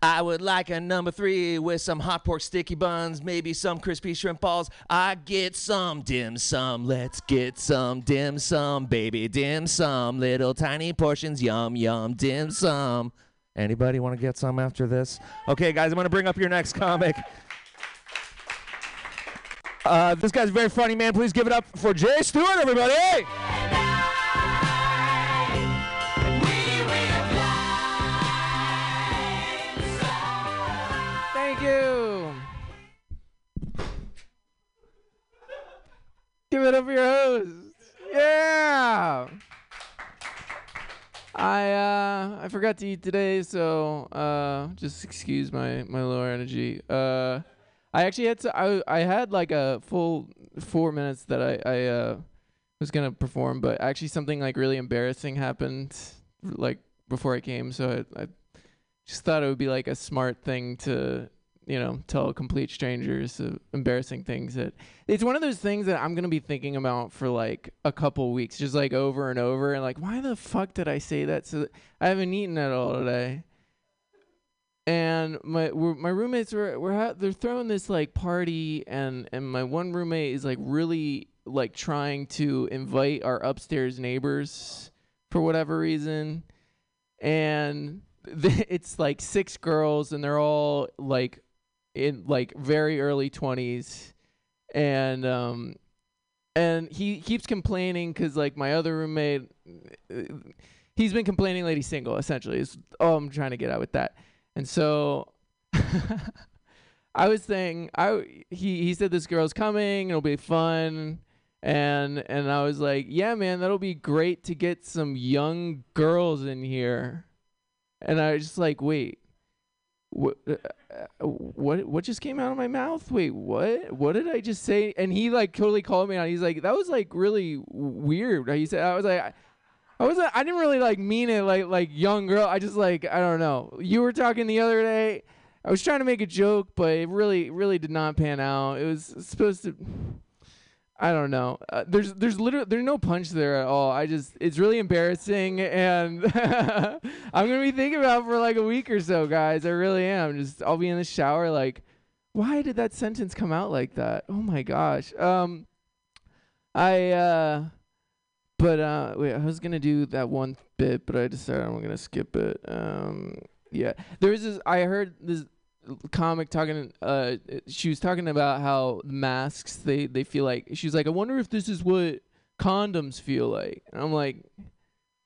I would like a number three with some hot pork sticky buns, maybe some crispy shrimp balls. I get some dim sum. Let's get some dim sum, baby dim sum. Little tiny portions, yum yum dim sum. Anybody want to get some after this? Okay, guys, I'm going to bring up your next comic. Uh, this guy's a very funny man. Please give it up for Jay Stewart, everybody. Give it up for your host. Yeah. I uh I forgot to eat today, so uh just excuse my my lower energy. Uh I actually had to I I had like a full 4 minutes that I I uh was going to perform, but actually something like really embarrassing happened like before I came, so I, I just thought it would be like a smart thing to you know tell complete strangers uh, embarrassing things that it's one of those things that i'm gonna be thinking about for like a couple weeks just like over and over and like why the fuck did i say that so i haven't eaten at all today. And my my roommates were were ha- they're throwing this like party and and my one roommate is like really like trying to invite our upstairs neighbors for whatever reason and (laughs) it's like six girls and they're all like in like very early 20s and um and he keeps complaining cuz like my other roommate he's been complaining that he's single essentially is all I'm trying to get at with that. And so (laughs) I was saying I he he said this girl's coming it'll be fun. And and I was like yeah man that'll be great to get some young girls in here. And I was just like, wait, what, uh, uh, what, what just came out of my mouth? Wait, what, what did I just say? And he like totally called me out. He's like, that was like really weird. He said, I was like, I, I was, I didn't really like mean it like like young girl. I just like, I don't know. You were talking the other day. I was trying to make a joke, but it really, really did not pan out. It was supposed to. I don't know. Uh, there's there's literally there's no punch there at all. I just it's really embarrassing and (laughs) I'm gonna be thinking about for like a week or so, guys. I really am. Just I'll be in the shower like, why did that sentence come out like that? Oh my gosh. Um, I uh, but uh, wait, I was gonna do that one bit, but I decided I'm gonna skip it. Um, yeah, there was this. I heard this comic talking uh she was talking about how masks they they feel like she's like i wonder if this is what condoms feel like. And i'm like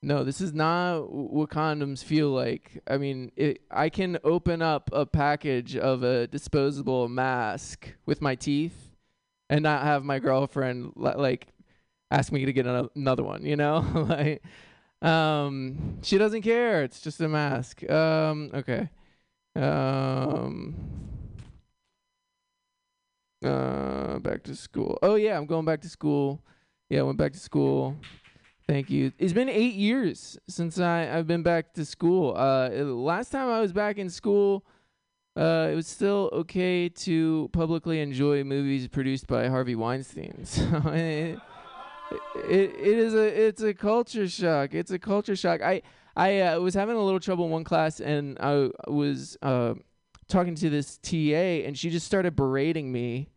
no this is not what condoms feel like. I mean it, i can open up a package of a disposable mask with my teeth and not have my girlfriend like ask me to get another one you know? (laughs) Like um she doesn't care. It's just a mask. Um okay um, uh, back to school. Oh yeah, I'm going back to school. Yeah, I went back to school. Thank you. It's been eight years since I I've been back to school. Uh, last time I was back in school, uh, it was still okay to publicly enjoy movies produced by Harvey Weinstein. (laughs) So it, it it is a it's a culture shock. It's a culture shock. I I uh, was having a little trouble in one class, and I was uh, talking to this TA, and she just started berating me.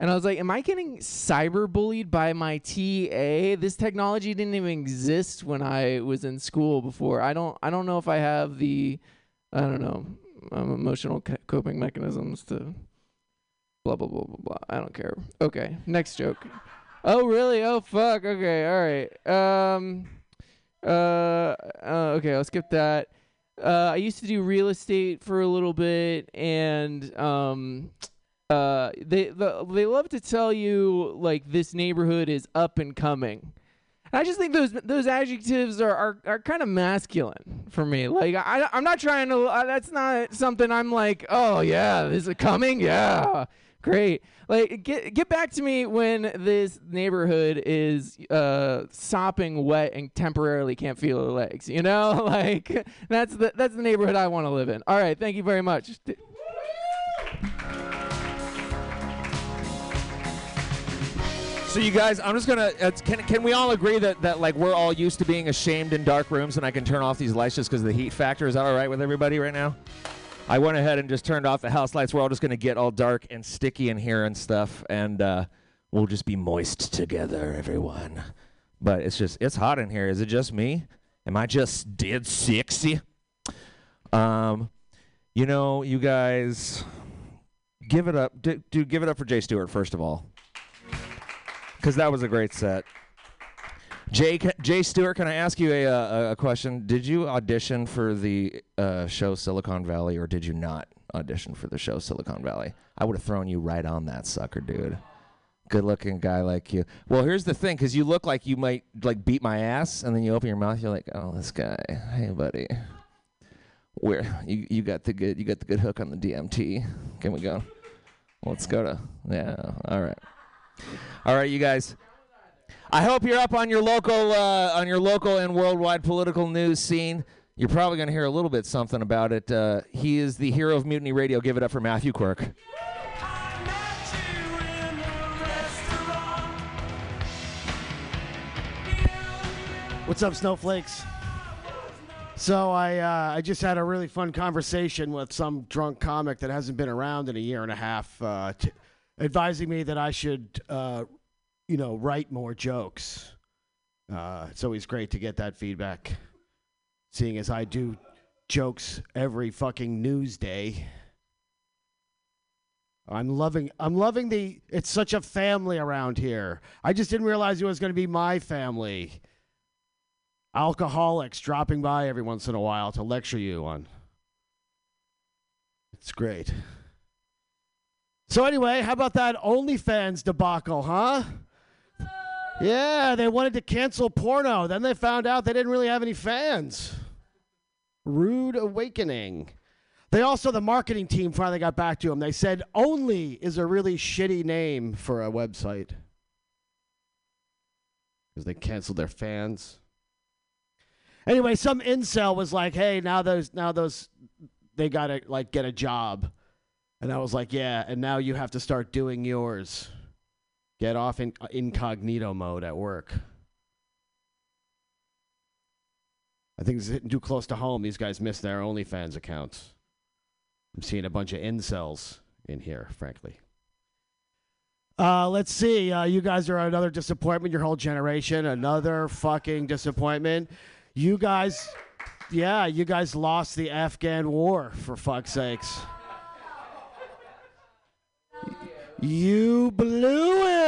And I was like, am I getting cyberbullied by my TA? This technology didn't even exist when I was in school before. I don't I don't know if I have the I don't know um, emotional co- coping mechanisms to blah blah blah blah blah. I don't care. Okay, next joke. Oh really? Oh fuck. Okay, all right. Um, uh, uh okay, I'll skip that. Uh, I used to do real estate for a little bit, and um, uh, they the, they love to tell you like this neighborhood is up and coming. And I just think those those adjectives are are, are kind of masculine for me. Like I I'm not trying to. Uh, that's not something I'm like. Oh yeah, this is coming. Yeah, great. Like get get back to me when this neighborhood is uh sopping wet and temporarily can't feel her legs. You know, (laughs) like that's the that's the neighborhood I want to live in. All right, thank you very much. So you guys, I'm just gonna. Uh, can can we all agree that that like we're all used to being ashamed in dark rooms, and I can turn off these lights just because of the heat factor? Is that all right with everybody right now? I went ahead and just turned off the house lights. We're all just gonna get all dark and sticky in here and stuff, and uh, we'll just be moist together, everyone. But it's just it's hot in here. Is it just me? Am I just dead sexy? Um, you know, you guys, give it up, dude. dude give it up for Jay Stewart first of all because that was a great set. Jay, Jay Stewart, can I ask you a, uh, a question? Did you audition for the uh, show Silicon Valley, or did you not audition for the show Silicon Valley? I would have thrown you right on that sucker, dude. Good-looking guy like you. Well, here's the thing, because you look like you might like beat my ass, and then you open your mouth, you're like, "Oh, this guy. Hey, buddy. Where you you got the good you got the good hook on the DMT? Can we go? Let's go to yeah. All right." All right, you guys. I hope you're up on your local uh, on your local and worldwide political news scene. You're probably going to hear a little bit something about it. Uh, he is the hero of Mutiny Radio. Give it up for Matthew Quirk. What's up, snowflakes? So I uh, I just had a really fun conversation with some drunk comic that hasn't been around in a year and a half, uh, t- advising me that I should, uh, you know, write more jokes. Uh, it's always great to get that feedback, seeing as I do jokes every fucking news day. I'm loving I'm loving the it's such a family around here. I just didn't realize it was going to be my family alcoholics dropping by every once in a while to lecture you on. It's great. So anyway, how about that OnlyFans debacle, huh? Yeah, they wanted to cancel porno. Then they found out they didn't really have any fans. Rude awakening. They also, the marketing team finally got back to them. They said only is a really shitty name for a website. Because they canceled their fans. Anyway, some incel was like, "Hey, now those now those they got to like get a job." And I was like, "Yeah, and now you have to start doing yours. Get off in incognito mode at work." I think it's hitting too close to home. These guys missed their OnlyFans accounts. I'm seeing a bunch of incels in here, frankly. Uh, let's see. Uh, you guys are another disappointment. Your whole generation, another fucking disappointment. You guys, yeah, you guys lost the Afghan war, for fuck's sakes. You blew it.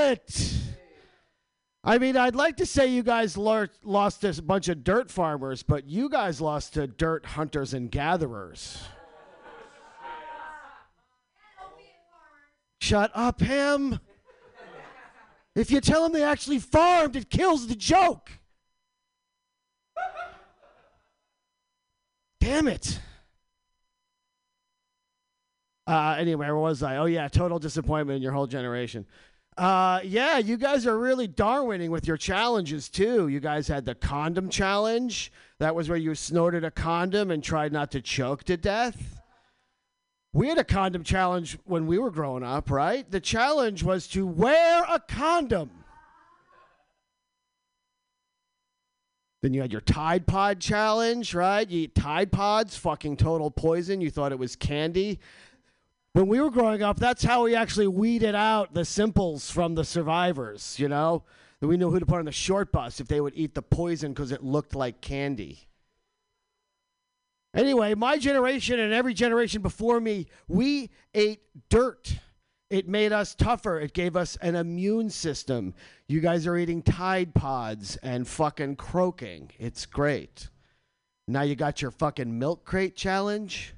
I mean, I'd like to say you guys lost a bunch of dirt farmers, but you guys lost to dirt hunters and gatherers. Shut up, him. If you tell him they actually farmed, it kills the joke. Damn it. Uh, anyway, where was I? Oh, yeah, total disappointment in your whole generation. Uh, yeah, you guys are really Darwining with your challenges, too. You guys had the condom challenge. That was where you snorted a condom and tried not to choke to death. We had a condom challenge when we were growing up, right? The challenge was to wear a condom. Then you had your Tide Pod challenge, right? You eat Tide Pods, fucking total poison. You thought it was candy. When we were growing up, that's how we actually weeded out the simples from the survivors, you know? We knew who to put on the short bus if they would eat the poison because it looked like candy. Anyway, my generation and every generation before me, we ate dirt. It made us tougher. It gave us an immune system. You guys are eating Tide Pods and fucking croaking. It's great. Now you got your fucking milk crate challenge.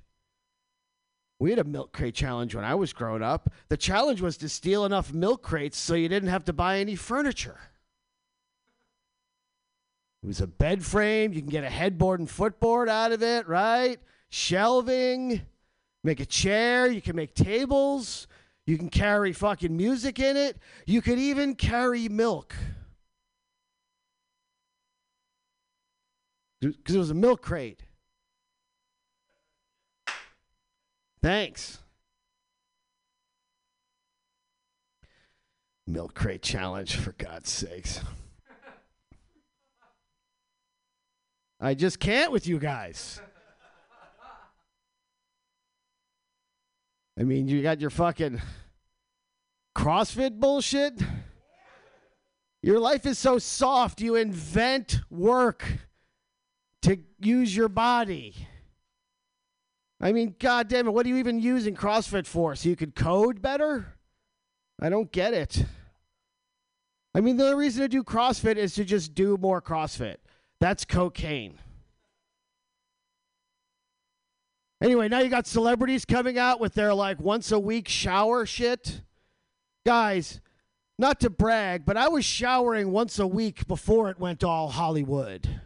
We had a milk crate challenge when I was growing up. The challenge was to steal enough milk crates so you didn't have to buy any furniture. It was a bed frame. You can get a headboard and footboard out of it, right? Shelving. Make a chair. You can make tables. You can carry fucking music in it. You could even carry milk. Because it was a milk crate. Thanks. Milk crate challenge, for God's sakes. I just can't with you guys. I mean, you got your fucking CrossFit bullshit. Your life is so soft, you invent work to use your body. I mean, god damn it, what are you even using CrossFit for? So you could code better? I don't get it. I mean, the only reason to do CrossFit is to just do more CrossFit. That's cocaine. Anyway, now you got celebrities coming out with their like once a week shower shit. Guys, not to brag, but I was showering once a week before it went all Hollywood.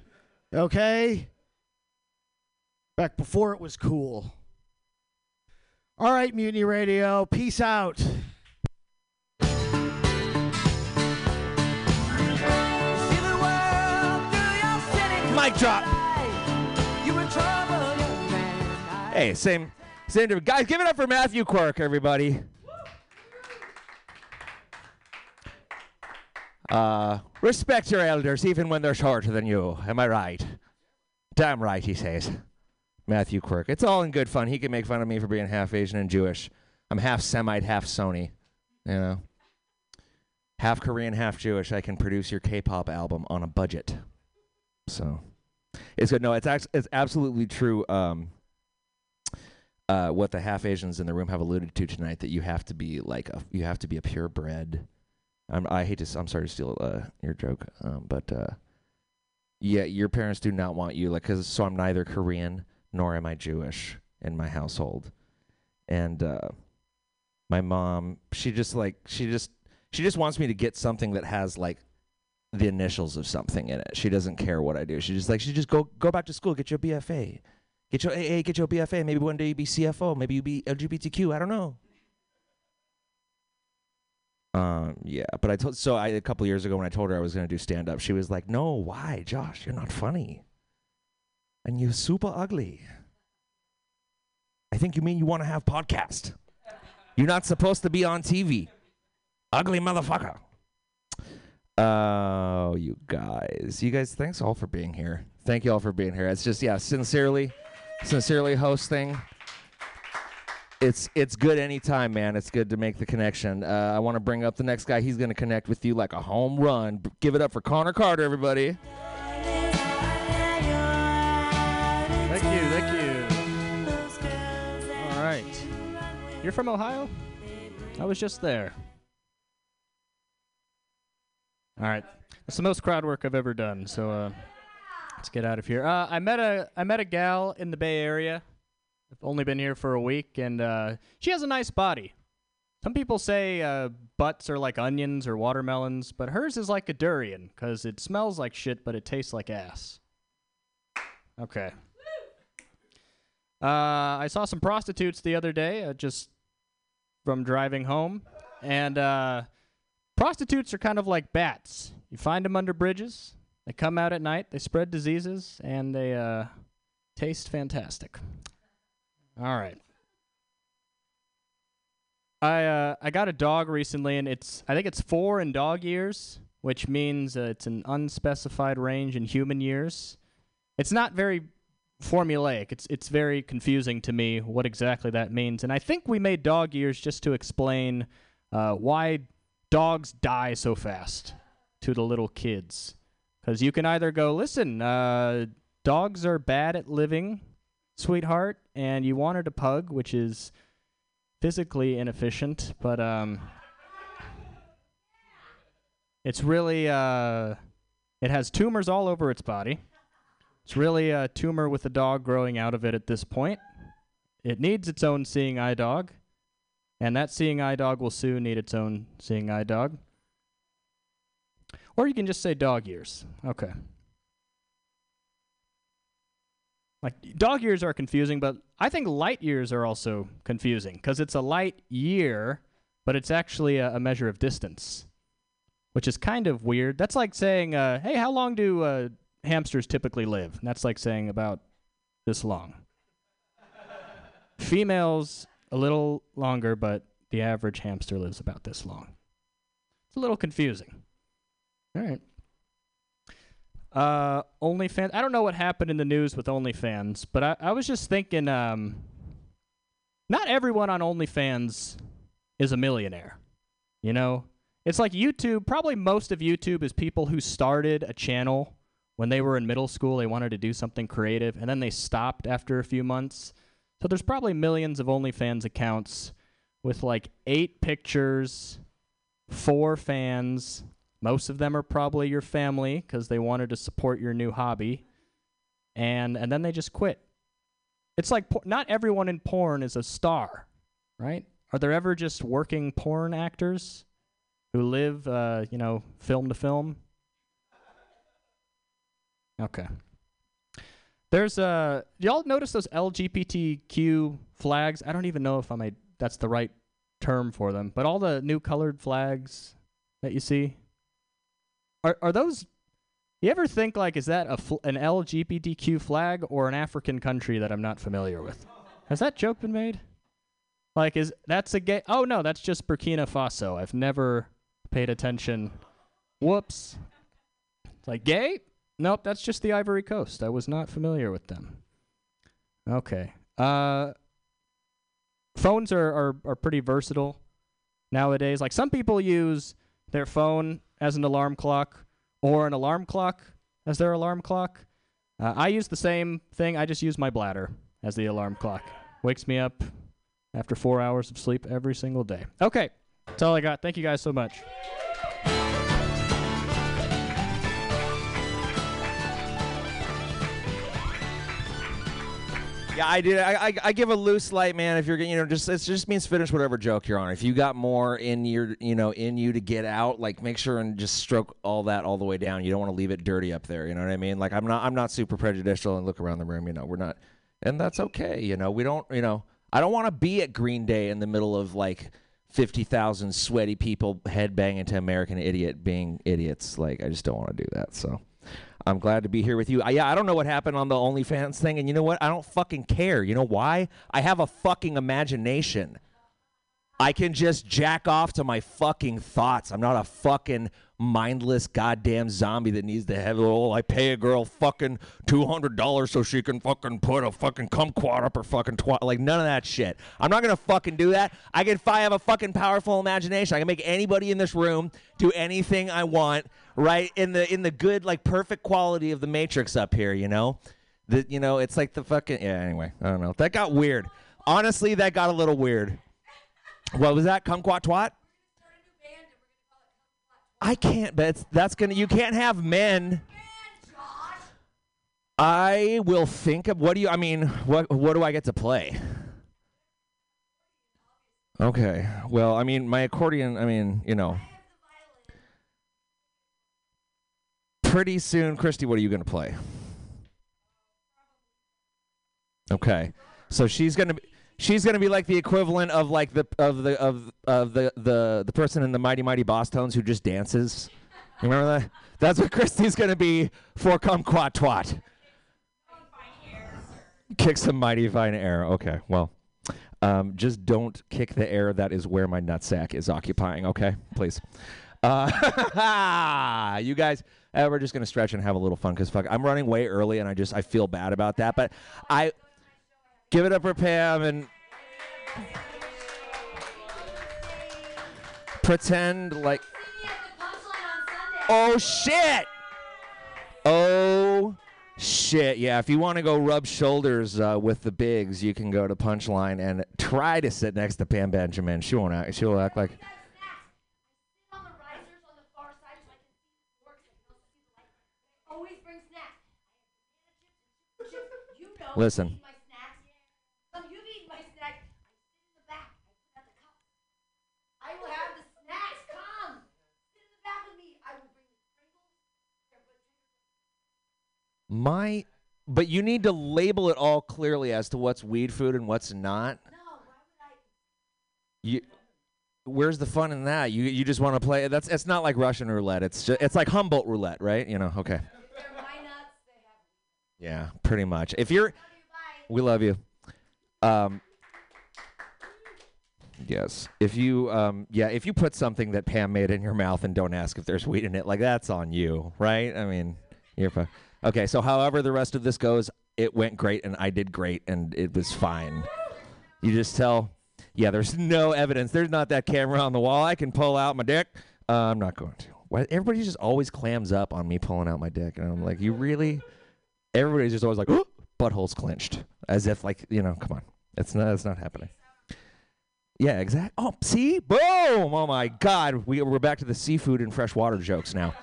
Okay? Back before it was cool. All right, Mutiny Radio. Peace out. Mic drop. Hey, same, same. different- Guys, give it up for Matthew Quirk, everybody. Uh, respect your elders, even when they're shorter than you. Am I right? Damn right, he says. Matthew Quirk. It's all in good fun. He can make fun of me for being half Asian and Jewish. I'm half Semite, half Sony. You know, half Korean, half Jewish. I can produce your K-pop album on a budget. So it's good. No, it's act- it's absolutely true. Um, uh, what the half Asians in the room have alluded to tonight that you have to be like a you have to be a purebred. I'm, I hate to. I'm sorry to steal uh, your joke, um, but uh, yeah, your parents do not want you like because so I'm neither Korean nor am I Jewish in my household, and uh, my mom she just like she just she just wants me to get something that has like the initials of something in it. She doesn't care what I do. She just like she just go go back to school, get your BFA, get your AA, get your BFA. Maybe one day you be CFO, maybe you be LGBTQ. I don't know. Um, yeah, but I told so I a couple years ago when I told her I was gonna do stand up, she was like, "No, why, Josh? You're not funny, and you're super ugly. I think you mean you want to have podcast. You're not supposed to be on TV, ugly motherfucker." Oh, you guys. You guys, thanks all for being here. Thank you all for being here. It's just, yeah, sincerely, sincerely hosting. It's it's good anytime, man. It's good to make the connection. Uh, I want to bring up the next guy. He's going to connect with you like a home run. Give it up for Connor Carter, everybody. You're from Ohio? I was just there. All right. That's the most crowd work I've ever done. So uh, let's get out of here. Uh, I met a I met a gal in the Bay Area. I've only been here for a week, and uh, she has a nice body. Some people say uh, butts are like onions or watermelons, but hers is like a durian because it smells like shit, but it tastes like ass. Okay. Uh, I saw some prostitutes the other day, uh, just from driving home, and uh, prostitutes are kind of like bats. You find them under bridges. They come out at night. They spread diseases, and they uh, taste fantastic. All right. I uh, I got a dog recently, and it's I think it's four in dog years, which means uh, it's an unspecified range in human years. It's not very formulaic. It's it's very confusing to me what exactly that means. And I think we made dog years just to explain uh, why dogs die so fast to the little kids. Because you can either go, listen, uh, dogs are bad at living, sweetheart, and you wanted a pug, which is physically inefficient, but um, it's really uh, it has tumors all over its body. It's really a tumor with a dog growing out of it at this point. It needs its own seeing eye dog, and that seeing eye dog will soon need its own seeing eye dog. Or you can just say dog years. Okay. Like dog years are confusing, but I think light years are also confusing because it's a light year, but it's actually a, a, measure of distance, which is kind of weird. That's like saying, uh, "Hey, how long do uh, hamsters typically live?" And that's like saying about this long. Females a little longer, but the average hamster lives about this long. It's a little confusing. All right. Uh, OnlyFans. I don't know what happened in the news with OnlyFans, but I, I was just thinking. Um, not everyone on OnlyFans is a millionaire. You know, it's like YouTube. Probably most of YouTube is people who started a channel when they were in middle school. They wanted to do something creative, and then they stopped after a few months. So there's probably millions of OnlyFans accounts with like eight pictures, four fans, most of them are probably your family because they wanted to support your new hobby, and and then they just quit. It's like por- not everyone in porn is a star, right? Are there ever just working porn actors who live, uh, you know, film to film? Okay. There's uh y'all notice those LGBTQ flags? I don't even know if I'm a that's the right term for them, but all the new colored flags that you see, are are those? You ever think like, is that a fl- an LGBTQ flag or an African country that I'm not familiar with? Has that joke been made? Like, is that's a gay? Oh no, that's just Burkina Faso. I've never paid attention. Whoops. It's like gay? Nope, that's just the Ivory Coast. I was not familiar with them. Okay. Uh, phones are, are, are pretty versatile nowadays. Like some people use their phone as an alarm clock or an alarm clock as their alarm clock. Uh, I use the same thing. I just use my bladder as the alarm clock. Wakes me up after four hours of sleep every single day. Okay, that's all I got. Thank you guys so much. Yeah, I did. I, I, I give a loose light, man. If you're, you know, just it just means finish whatever joke you're on. If you got more in your, you know, in you to get out, like make sure and just stroke all that all the way down. You don't want to leave it dirty up there. You know what I mean? Like I'm not, I'm not super prejudicial and look around the room. You know, we're not, and that's okay. You know, we don't, you know, I don't want to be at Green Day in the middle of like fifty thousand sweaty people headbanging to American Idiot being idiots. Like I just don't want to do that. So. I'm glad to be here with you. I, yeah, I don't know what happened on the OnlyFans thing, and you know what? I don't fucking care. You know why? I have a fucking imagination. I can just jack off to my fucking thoughts. I'm not a fucking mindless goddamn zombie that needs to have oh I pay a girl fucking two hundred dollars so she can fucking put a fucking kumquat up her fucking twat like none of that shit. I'm not gonna fucking do that. I can if I have a fucking powerful imagination, I can make anybody in this room do anything I want, right? In the in the good, like perfect quality of the matrix up here, you know? The you know, it's like the fucking yeah, anyway, I don't know. That got weird. Honestly, that got a little weird. What was that? Kumquat twat? I can't. But that's gonna. You can't have men. I will think of what do you? I mean, what what do I get to play? Okay. Well, I mean, my accordion. I mean, you know. Pretty soon, Christy. What are you gonna play? Okay. So she's gonna be she's gonna be like the equivalent of like the of the of of the the the person in the Mighty Mighty Bosstones who just dances. You remember that? That's what Christy's gonna be for Kumquat Twat. Kick some mighty fine air. Okay, well, um, just don't kick the air that is where my nutsack is occupying. Okay, please. Uh, (laughs) you guys, uh, we're just gonna stretch and have a little fun because fuck, I'm running way early and I just I feel bad about that. But I give it up for Pam and pretend like. Oh shit! Oh shit! Yeah, if you want to go rub shoulders uh, with the bigs, you can go to Punchline and try to sit next to Pam Benjamin. She won't act. She'll act like. Listen. you eat my snacks. Some you've eaten my snacks. I sit in the back. I put out the cups. I will have the snacks. Come. Sit in the back with me. I will bring the sprinkles. My, but you need to label it all clearly as to what's weed food and what's not. No, You, where's the fun in that? You you just want to play. That's it's not like Russian roulette. It's just, it's like Humboldt roulette, right? You know. Okay. Yeah, pretty much. If you're, we love you. Um. Yes. If you um yeah, if you put something that Pam made in your mouth and don't ask if there's weed in it, like that's on you, right? I mean, you're fine. Okay, so however the rest of this goes, it went great and I did great and it was fine. You just tell yeah, there's (laughs) no evidence. There's not that camera on the wall. I can pull out my dick. Uh, I'm not going to. Why, everybody just always clams up on me pulling out my dick, and I'm like, you really? Everybody's just always like, buttholes clenched, as if like, you know, come on, it's not, it's not happening. Yeah, exactly. Oh, see, boom! Oh my God, we we're back to the seafood and freshwater jokes now.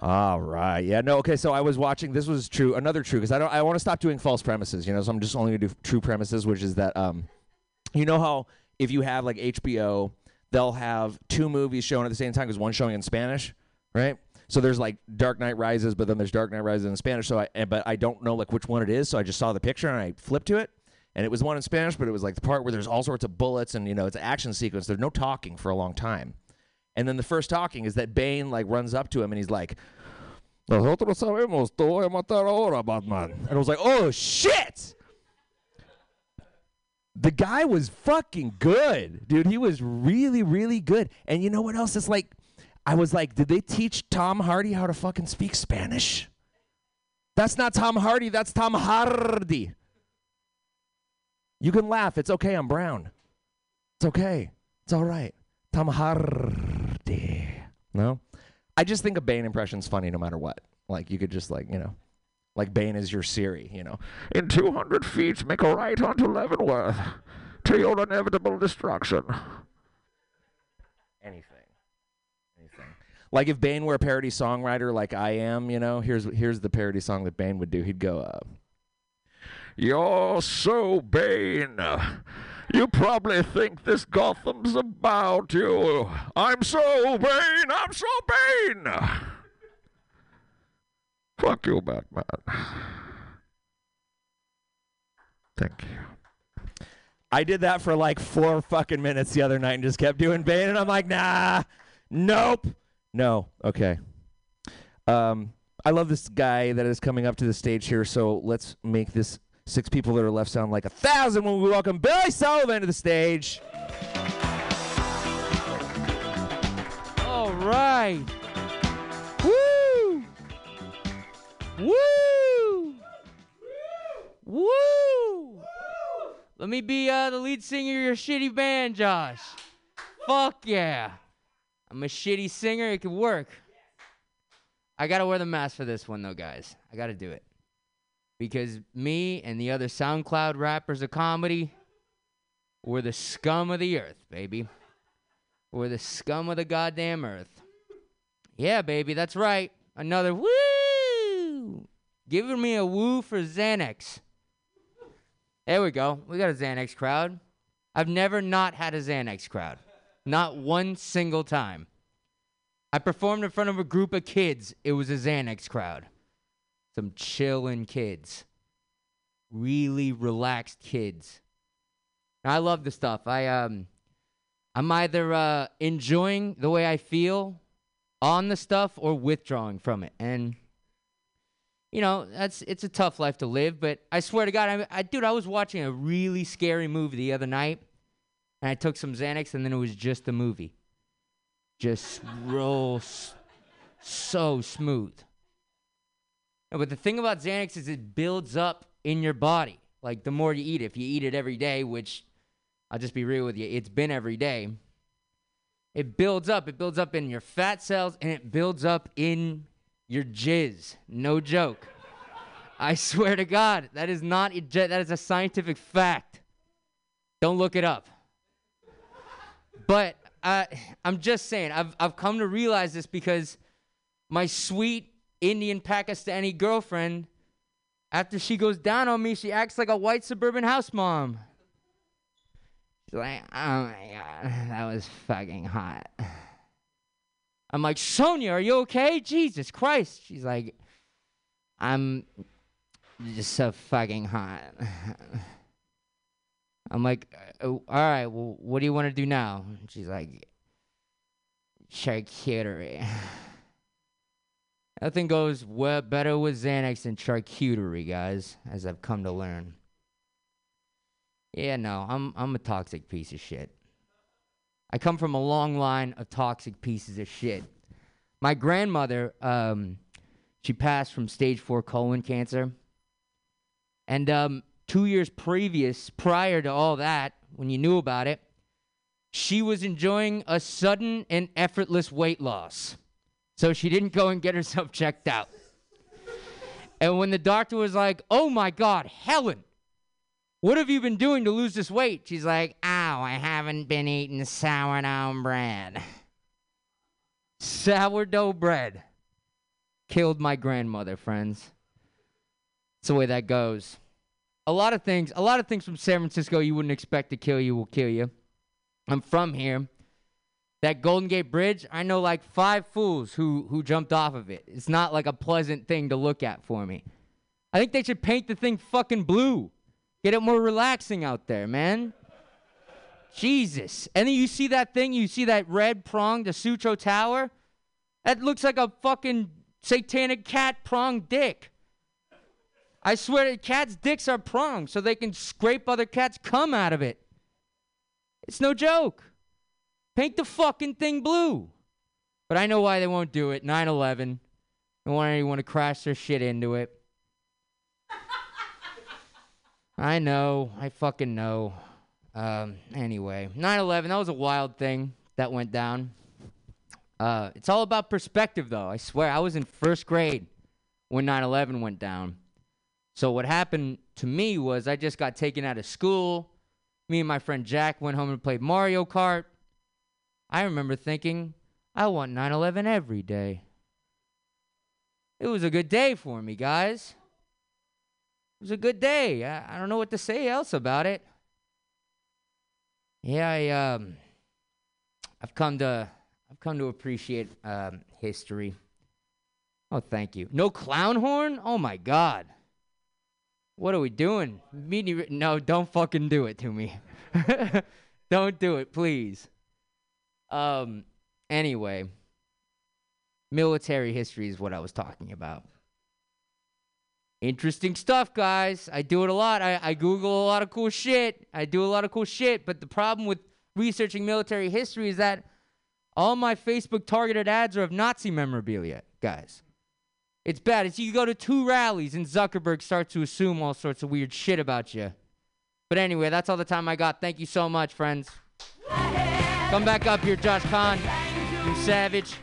All right. Yeah. No. Okay. So I was watching. This was true. Another true because I don't. I want to stop doing false premises. You know. So I'm just only gonna do true premises, which is that um, you know how if you have like HBO, they'll have two movies shown at the same time because one's showing in Spanish, right? So there's like Dark Knight Rises, but then there's Dark Knight Rises in Spanish. So I, but I don't know like which one it is. So I just saw the picture and I flipped to it, and it was one in Spanish, but it was like the part where there's all sorts of bullets and you know it's an action sequence. There's no talking for a long time, and then the first talking is that Bane like runs up to him and he's like, "Nosotros sabemos, a matar ahora, Batman." And I was like, "Oh shit!" the guy was fucking good, dude. He was really, really good. And you know what else? It's like, I was like, did they teach Tom Hardy how to fucking speak Spanish? That's not Tom Hardy. That's Tom Hardy. You can laugh. It's okay. I'm brown. It's okay. It's all right. Tom Hardy. No? I just think a Bane impression's funny no matter what. Like, you could just, like, you know, like Bane is your Siri, you know. In 200 feet, make a right onto Leavenworth to your inevitable destruction. Anything. Anything. Like if Bane were a parody songwriter like I am, you know, here's here's the parody song that Bane would do. He'd go, uh, You're so Bane. You probably think this Gotham's about you. I'm so vain, I'm so vain. Fuck you, Batman. Thank you. I did that for like four fucking minutes the other night and just kept doing Bane, and I'm like, nah, nope, no, okay. Um, I love this guy that is coming up to the stage here, so let's make this six people that are left sound like a thousand when we welcome Billy Sullivan to the stage. All right. Woo! Woo! Woo! Let me be uh, the lead singer of your shitty band, Josh. Fuck yeah. I'm a shitty singer. It could work. I gotta wear the mask for this one, though, guys. I gotta do it. Because me and the other SoundCloud rappers of comedy, we're the scum of the earth, baby. We're the scum of the goddamn earth. Yeah, baby, that's right. Another woo! Giving me a woo for Xanax. There we go. We got a Xanax crowd. I've never not had a Xanax crowd. Not one single time. I performed in front of a group of kids. It was a Xanax crowd. Some chillin' kids. Really relaxed kids. I love the stuff. I um I'm either uh enjoying the way I feel on the stuff or withdrawing from it. And you know, that's it's a tough life to live, but I swear to God, I, I dude, I was watching a really scary movie the other night, and I took some Xanax, and then it was just a movie. just (laughs) rolls so smooth. But the thing about Xanax is it builds up in your body. Like the more you eat it, if you eat it every day, which I'll just be real with you, it's been every day. It builds up. It builds up in your fat cells and it builds up in your jizz. No joke. I swear to God, that is not a, that is a scientific fact. Don't look it up. But uh, I'm just saying, I've I've come to realize this because my sweet Indian Pakistani girlfriend, after she goes down on me, she acts like a white suburban house mom. She's like, oh my god, that was fucking hot. I'm like, Sonia, are you okay? Jesus Christ. She's like, I'm just so fucking hot. (laughs) I'm like, "Uh, all right, well, what do you want to do now? She's like, charcuterie. (laughs) Nothing goes well, better with Xanax than charcuterie, guys, as I've come to learn. Yeah, no, I'm I'm a toxic piece of shit. I come from a long line of toxic pieces of shit. My grandmother, um, she passed from stage four colon cancer. And um, two years previous, prior to all that, when you knew about it, she was enjoying a sudden and effortless weight loss. So she didn't go and get herself checked out. And when the doctor was like, oh my God, Helen, what have you been doing to lose this weight? She's like, ow, I haven't been eating sourdough bread. Sourdough bread killed my grandmother, friends. That's the way that goes. A lot of things, a lot of things from San Francisco you wouldn't expect to kill you will kill you. I'm from here. That Golden Gate Bridge, I know like five fools who who jumped off of it. It's not like a pleasant thing to look at for me. I think they should paint the thing fucking blue. Get it more relaxing out there, man. Jesus. And then you see that thing, you see that red prong, the Sutro Tower? That looks like a fucking satanic cat prong dick. I swear cats' dicks are prongs so they can scrape other cats' cum out of it. It's no joke. Paint the fucking thing blue. But I know why they won't do it. 9 11. Don't want anyone to crash their shit into it. I know. I fucking know. Um, anyway, 9 11, that was a wild thing that went down. Uh, it's all about perspective, though. I swear, I was in first grade when 9 11 went down. So, what happened to me was I just got taken out of school. Me and my friend Jack went home and played Mario Kart. I remember thinking, I want 9 11 every day. It was a good day for me, guys. It was a good day. I, I don't know what to say else about it. Yeah, I um, I've come to I've come to appreciate um, history. Oh, thank you. No clown horn? Oh my God. What are we doing? Meaty- No, don't fucking do it to me. (laughs) don't do it, please. Um. Anyway, military history is what I was talking about. Interesting stuff, guys. I do it a lot. I, I Google a lot of cool shit. I do a lot of cool shit. But the problem with researching military history is that all my Facebook targeted ads are of Nazi memorabilia, guys. It's bad. It's you go to two rallies and Zuckerberg starts to assume all sorts of weird shit about you. But anyway, that's all the time I got. Thank you so much, friends. Come back up here, Josh Kahn. You savage.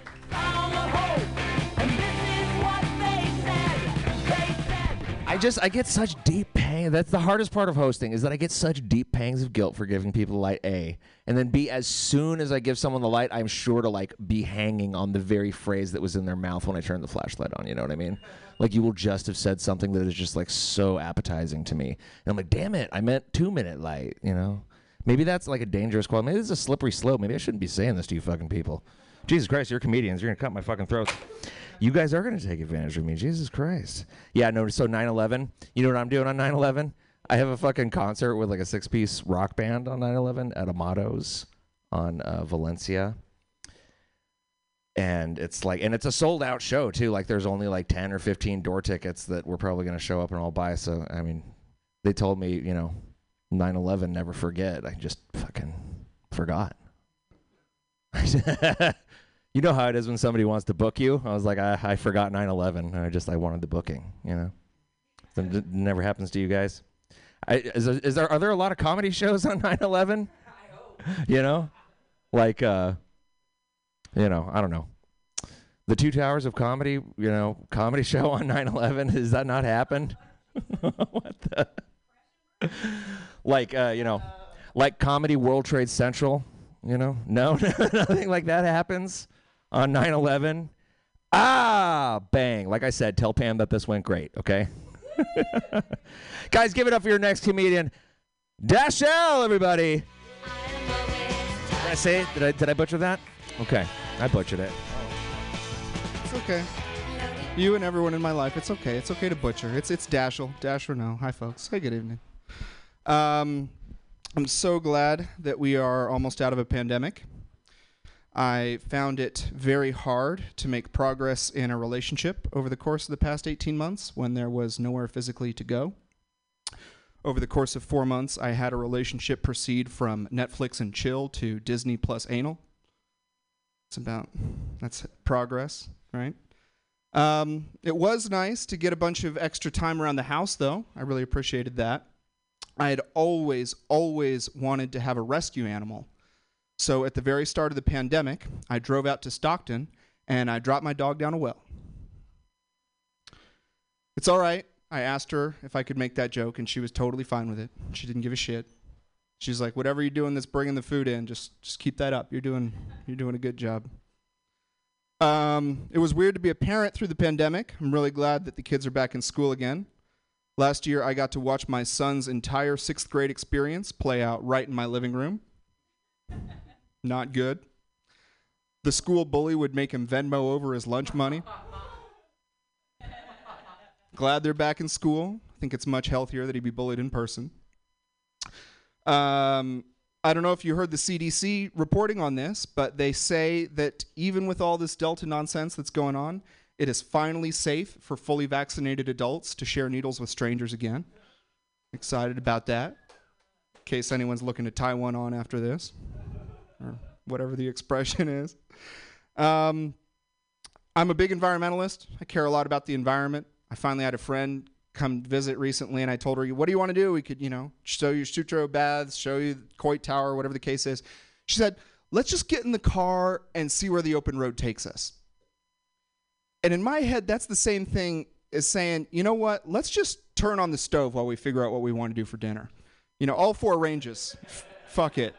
I just I get such deep pain. That's the hardest part of hosting is that I get such deep pangs of guilt for giving people light A, and then B. As soon as I give someone the light, I'm sure to like be hanging on the very phrase that was in their mouth when I turned the flashlight on. You know what I mean? Like you will just have said something that is just like so appetizing to me, and I'm like, damn it, I meant two minute light. You know? Maybe that's like a dangerous quality. Maybe this is a slippery slope. Maybe I shouldn't be saying this to you fucking people. Jesus Christ, you're comedians. You're gonna cut my fucking throats. You guys are gonna take advantage of me. Jesus Christ. Yeah, no. So 9/11. You know what I'm doing on 9/11? I have a fucking concert with like a six-piece rock band on 9/11 at Amados on uh, Valencia. And it's like, and it's a sold out show too. Like, there's only like 10 or 15 door tickets that we're probably gonna show up and I'll buy. So, I mean, they told me, you know, 9/11, never forget. I just fucking forgot. (laughs) You know how it is when somebody wants to book you. I was like, I, I forgot 9/11. I just I wanted the booking. You know, So it never happens to you guys. I, is, there, is there are there a lot of comedy shows on (laughs) 9/11? You know, like uh, you know, I don't know. The Two Towers of Comedy, you know, comedy show on (laughs) 9/11. Has that not happened? what the? Like uh, you know, like comedy World Trade Central. You know, (laughs) no, (laughs) nothing like that happens on 9/11. Ah, bang! Like I said, tell Pam that this went great. Okay, (laughs) guys, give it up for your next comedian, Dashell, everybody. Did I say it? Did I did I butcher that? Okay, I butchered it. It's okay. You and everyone in my life, it's okay. It's okay to butcher. It's it's Dashel. Dasher no. Hi folks. Hey, good evening. Um, I'm so glad that we are almost out of a pandemic. I found it very hard to make progress in a relationship over the course of the past 18 months when there was nowhere physically to go. Over the course of four months, I had a relationship proceed from Netflix and chill to Disney plus anal. It's about that's progress, right? Um, it was nice to get a bunch of extra time around the house, though. I really appreciated that. I had always, always wanted to have a rescue animal. So at the very start of the pandemic, I drove out to Stockton and I dropped my dog down a well. It's all right. I asked her if I could make that joke, and she was totally fine with it. She didn't give a shit. She's like, "Whatever you're doing that's bringing the food in, just just keep that up. You're doing you're doing a good job." Um, it was weird to be a parent through the pandemic. I'm really glad that the kids are back in school again. Last year, I got to watch my son's entire sixth grade experience play out right in my living room. Not good. The school bully would make him Venmo over his lunch money. Glad they're back in school. I think it's much healthier that he be bullied in person. Um, I don't know if you heard the CDC reporting on this, but they say that even with all this Delta nonsense that's going on, it is finally safe for fully vaccinated adults to share needles with strangers again. Excited about that. In case anyone's looking to tie one on after this, or whatever the (laughs) expression is. Um, I'm a big environmentalist. I care a lot about the environment. I finally had a friend come visit recently, and I told her, "What do you want to do? We could, you know, show you Sutro baths, show you Coit Tower, whatever the case is." She said, "Let's just get in the car and see where the open road takes us." And in my head, that's the same thing as saying, "You know what? Let's just turn on the stove while we figure out what we want to do for dinner." You know, all four ranges. F- fuck it.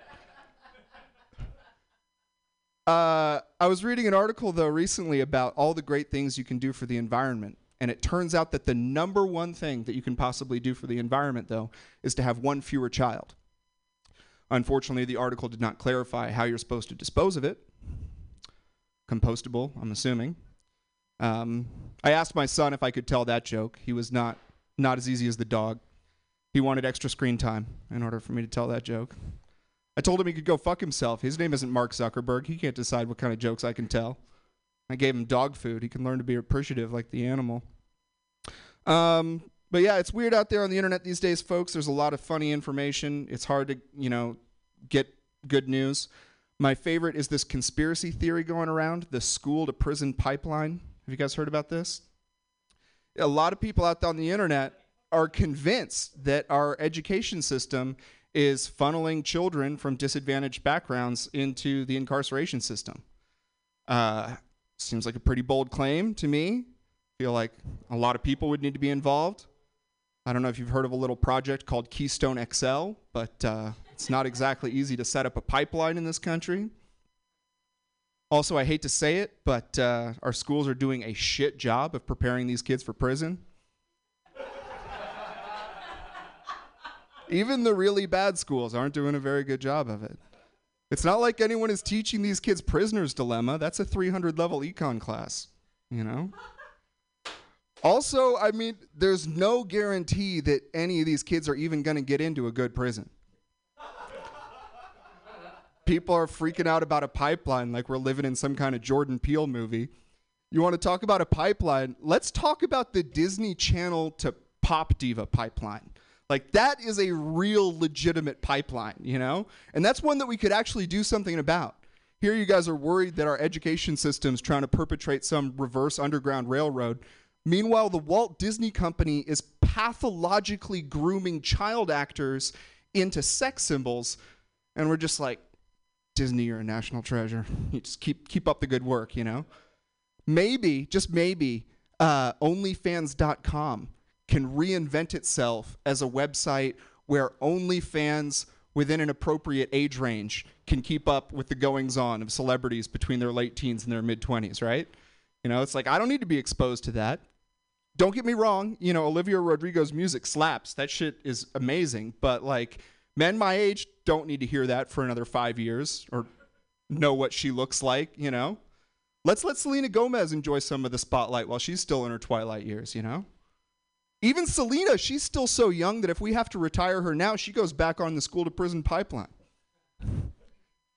Uh, I was reading an article though recently about all the great things you can do for the environment. And it turns out that the number one thing that you can possibly do for the environment, though, is to have one fewer child. Unfortunately, the article did not clarify how you're supposed to dispose of it. Compostable, I'm assuming. Um, I asked my son if I could tell that joke. He was not not as easy as the dog. He wanted extra screen time in order for me to tell that joke. I told him he could go fuck himself. His name isn't Mark Zuckerberg. He can't decide what kind of jokes I can tell. I gave him dog food. He can learn to be appreciative like the animal. Um, but yeah, it's weird out there on the internet these days, folks. There's a lot of funny information. It's hard to, you know, get good news. My favorite is this conspiracy theory going around the school to prison pipeline. Have you guys heard about this? A lot of people out on the internet are convinced that our education system is funneling children from disadvantaged backgrounds into the incarceration system. Uh, seems like a pretty bold claim to me. Feel like a lot of people would need to be involved. I don't know if you've heard of a little project called Keystone XL, but uh, it's not exactly easy to set up a pipeline in this country. Also, I hate to say it, but uh, our schools are doing a shit job of preparing these kids for prison. Even the really bad schools aren't doing a very good job of it. It's not like anyone is teaching these kids prisoner's dilemma. That's a 300 level econ class, you know? Also, I mean, there's no guarantee that any of these kids are even going to get into a good prison. People are freaking out about a pipeline like we're living in some kind of Jordan Peele movie. You want to talk about a pipeline? Let's talk about the Disney Channel to Pop Diva pipeline. Like that is a real legitimate pipeline, you know? And that's one that we could actually do something about. Here you guys are worried that our education system's trying to perpetrate some reverse underground railroad. Meanwhile, the Walt Disney Company is pathologically grooming child actors into sex symbols, and we're just like, Disney, you're a national treasure. (laughs) You just keep keep up the good work, you know. Maybe, just maybe, uh, OnlyFans.com can reinvent itself as a website where only fans within an appropriate age range can keep up with the goings on of celebrities between their late teens and their mid 20s, right? You know, it's like, I don't need to be exposed to that. Don't get me wrong, you know, Olivia Rodrigo's music slaps. That shit is amazing. But like, men my age don't need to hear that for another five years or know what she looks like, you know? Let's let Selena Gomez enjoy some of the spotlight while she's still in her twilight years, you know? Even Selena, she's still so young that if we have to retire her now, she goes back on the school to prison pipeline. (laughs)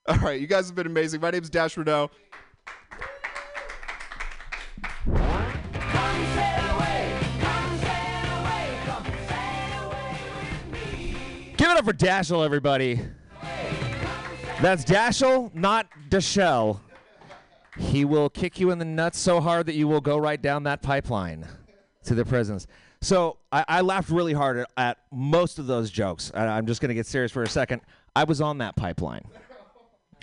All right, you guys have been amazing. My name's Dash Renault. Up for Dashel, everybody. That's Dashel, not Dashell. He will kick you in the nuts so hard that you will go right down that pipeline to the prisons. So I, I laughed really hard at, at most of those jokes. I, I'm just going to get serious for a second. I was on that pipeline.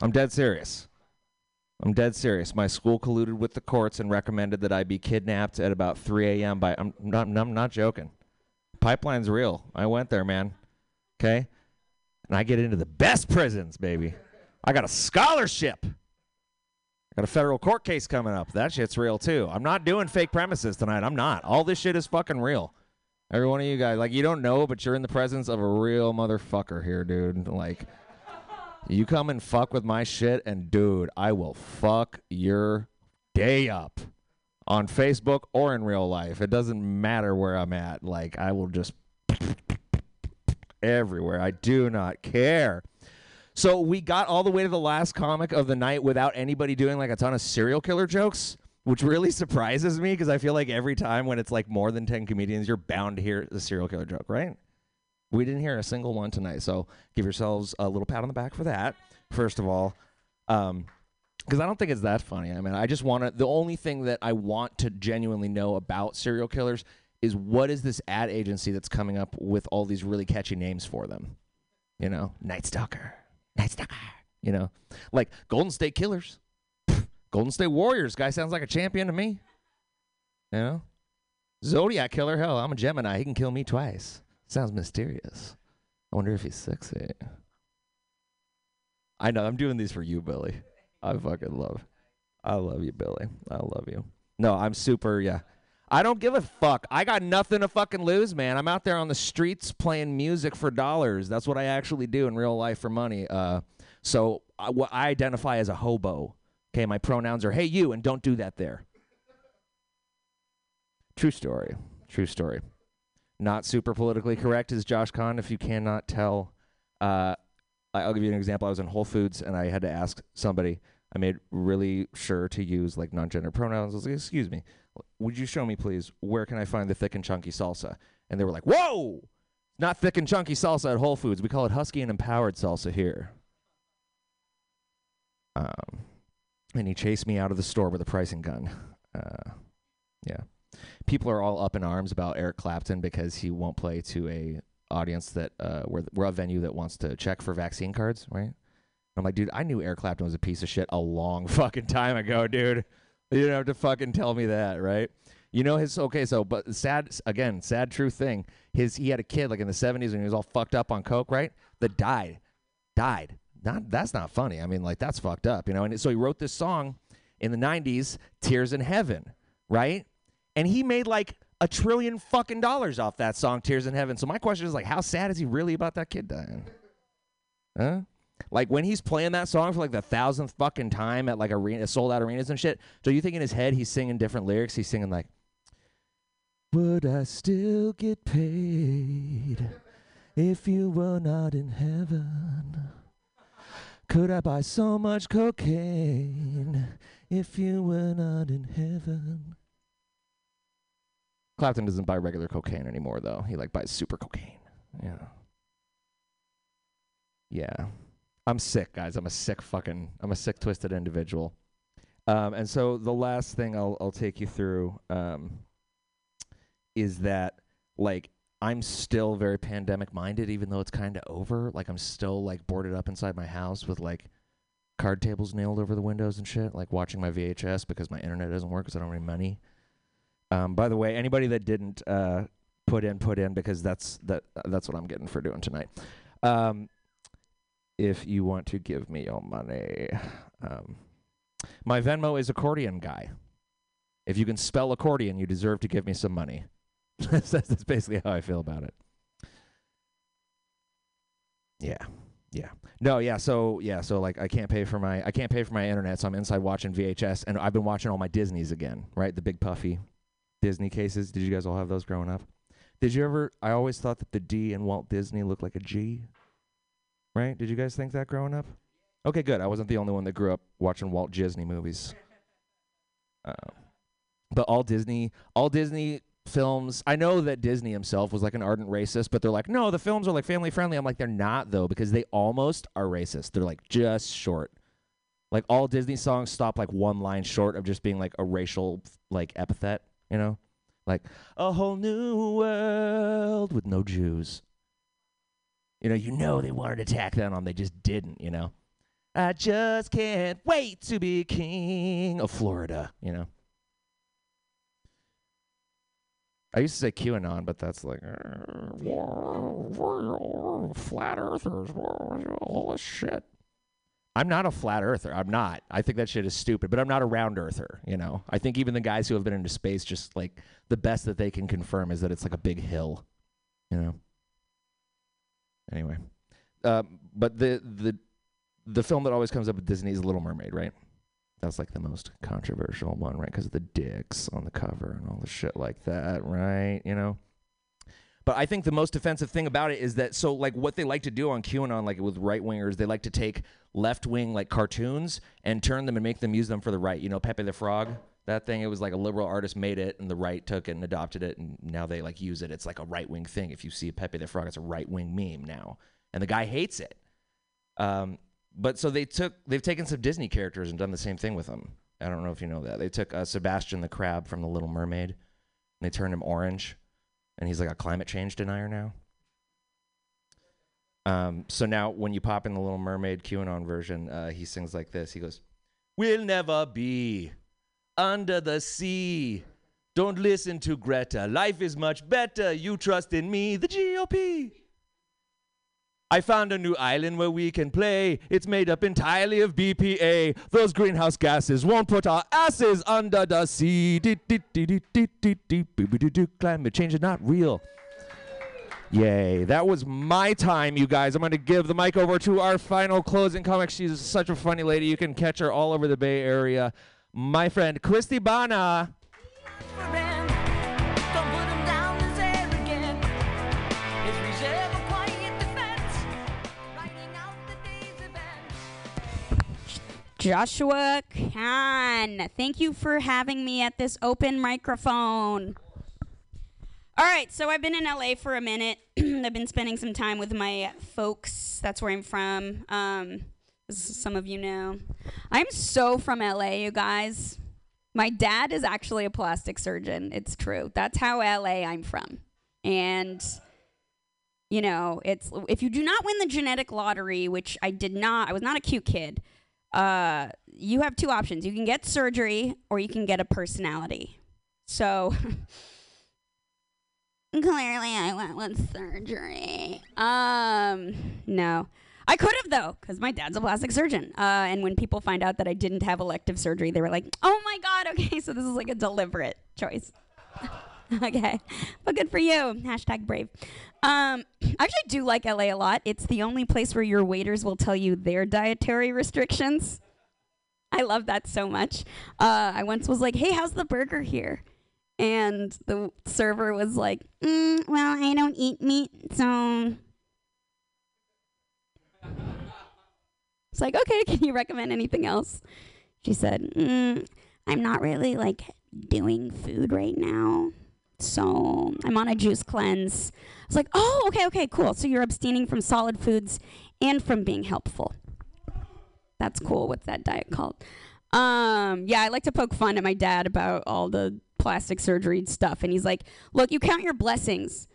I'm dead serious. I'm dead serious. My school colluded with the courts and recommended that I be kidnapped at about 3 a.m. by. I'm not, I'm not joking. Pipeline's real. I went there, man. Okay? And I get into the best prisons, baby. I got a scholarship. I got a federal court case coming up. That shit's real too. I'm not doing fake premises tonight. I'm not. All this shit is fucking real. Every one of you guys, like you don't know, but you're in the presence of a real motherfucker here, dude. Like you come and fuck with my shit, and dude, I will fuck your day up on Facebook or in real life. It doesn't matter where I'm at. Like I will just everywhere. I do not care. So we got all the way to the last comic of the night without anybody doing like a ton of serial killer jokes, which really (laughs) surprises me because I feel like every time when it's like more than 10 comedians, you're bound to hear a serial killer joke, right? We didn't hear a single one tonight. So give yourselves a little pat on the back for that, first of all. Um, because I don't think it's that funny. I mean, I just want to. The only thing that I want to genuinely know about serial killers is what is this ad agency that's coming up with all these really catchy names for them? You know, Night Stalker, Night Stalker. You know, like Golden State Killers, (laughs) Golden State Warriors. Guy sounds like a champion to me. You know, Zodiac Killer. Hell, I'm a Gemini. He can kill me twice. Sounds mysterious. I wonder if he's sexy. I know. I'm doing these for you, Billy. I fucking love. I love you, Billy. I love you. No, I'm super. Yeah. I don't give a fuck. I got nothing to fucking lose, man. I'm out there on the streets playing music for dollars. That's what I actually do in real life for money. Uh, so I, I identify as a hobo. Okay, my pronouns are hey you, and don't do that there. True story. True story. Not super politically correct is Josh Kahn. If you cannot tell, uh, I'll give you an example. I was in Whole Foods and I had to ask somebody. I made really sure to use like non-gender pronouns. I was like, "Excuse me, would you show me, please, where can I find the thick and chunky salsa?" And they were like, "Whoa, not thick and chunky salsa at Whole Foods. We call it husky and empowered salsa here." Um, and he chased me out of the store with a pricing gun. Uh, yeah, people are all up in arms about Eric Clapton because he won't play to a audience that uh, we're we're a venue that wants to check for vaccine cards, right? I'm like, dude, I knew Eric Clapton was a piece of shit a long (laughs) fucking time ago, dude. You don't have to fucking tell me that, right? You know his okay, so but sad again, sad true thing. His he had a kid like in the 70s when he was all fucked up on coke, right? That died, died. Not that's not funny. I mean, like that's fucked up, you know. And so he wrote this song in the 90s, "Tears in Heaven," right? And he made like a trillion fucking dollars off that song, "Tears in Heaven." So my question is like, how sad is he really about that kid dying? Huh? Like when he's playing that song for like the thousandth fucking time at like arena sold out arenas and shit. Do you think in his head he's singing different lyrics? He's singing like, "Would I still get paid if you were not in heaven? Could I buy so much cocaine if you were not in heaven?" Clapton doesn't buy regular cocaine anymore though. He like buys super cocaine. Yeah. Yeah. I'm sick, guys. I'm a sick fucking. I'm a sick, twisted individual. Um, and so the last thing I'll I'll take you through um, is that like I'm still very pandemic minded, even though it's kind of over. Like I'm still like boarded up inside my house with like card tables nailed over the windows and shit, like watching my VHS because my internet doesn't work because I don't have any money. Um, by the way, anybody that didn't uh, put in, put in because that's that that's what I'm getting for doing tonight. Um, if you want to give me your money, um, my Venmo is accordion guy. If you can spell accordion, you deserve to give me some money. (laughs) that's, that's basically how I feel about it. Yeah. Yeah. No, yeah, so yeah, so like I can't pay for my I can't pay for my internet, so I'm inside watching VHS and I've been watching all my Disneys again, right? The big puffy Disney cases. Did you guys all have those growing up? Did you ever I always thought that the D in Walt Disney looked like a G. Right? Did you guys think that growing up? Okay, good. I wasn't the only one that grew up watching Walt Disney movies. Uh, but all Disney, all Disney films. I know that Disney himself was like an ardent racist, but they're like, no, the films are like family friendly. I'm like, they're not though, because they almost are racist. They're like just short. Like all Disney songs stop like one line short of just being like a racial like epithet, you know? Like a whole new world with no Jews. You know, you know they wanted to tack that on, they just didn't, you know. I just can't wait to be king of Florida, you know. I used to say QAnon, but that's like flat earthers, all this shit. I'm not a flat earther. I'm not. I think that shit is stupid, but I'm not a round earther, you know. I think even the guys who have been into space just like the best that they can confirm is that it's like a big hill, you know. Anyway, uh, but the the the film that always comes up with Disney is Little Mermaid, right? That's like the most controversial one, right? Because of the dicks on the cover and all the shit like that, right? You know. But I think the most offensive thing about it is that so like what they like to do on QAnon, like with right wingers, they like to take left wing like cartoons and turn them and make them use them for the right. You know, Pepe the Frog, that thing. It was like a liberal artist made it, and the right took it and adopted it, and now they like use it. It's like a right wing thing. If you see a Pepe the Frog, it's a right wing meme now, and the guy hates it. Um, but so they took they've taken some Disney characters and done the same thing with them. I don't know if you know that. They took uh, Sebastian the crab from The Little Mermaid, and they turned him orange, and he's like a climate change denier now. Um, so now when you pop in the Little Mermaid QAnon version, uh, he sings like this. He goes, "We'll never be under the sea. Don't listen to Greta. Life is much better. You trust in me, the GOP." I found a new island where we can play. It's made up entirely of BPA. Those greenhouse gases won't put our asses under the sea. Climate change is not real. Yay. That was my time, you guys. I'm going to give the mic over to our final closing comic. She's such a funny lady. You can catch her all over the Bay Area. My friend, Christy Bana. Joshua Khan, thank you for having me at this open microphone. All right, so I've been in LA for a minute. (clears throat) I've been spending some time with my folks. That's where I'm from. Um, as some of you know, I'm so from LA, you guys. My dad is actually a plastic surgeon. It's true. That's how LA I'm from. And you know, it's if you do not win the genetic lottery, which I did not, I was not a cute kid. Uh, you have two options. You can get surgery or you can get a personality. So (laughs) clearly I went with surgery. Um, no. I could have though, because my dad's a plastic surgeon. Uh, and when people find out that I didn't have elective surgery, they were like, "Oh my god, (laughs) okay, so this is like a deliberate choice." (laughs) okay, but good for you. Hashtag brave. Um, (clears throat) I actually do like LA a lot. It's the only place where your waiters will tell you their dietary restrictions. I love that so much. Uh, I once was like, "Hey, how's the burger here?" And the server was like, mm, "Well, I don't eat meat, so." It's like, okay, (laughs) can you recommend anything else? She said, mm, I'm not really like doing food right now. So I'm on a juice cleanse. I was like, oh, okay, okay, cool. So you're abstaining from solid foods and from being helpful. That's cool. What's that diet called? Um, yeah, I like to poke fun at my dad about all the plastic surgery stuff, and he's like, "Look, you count your blessings.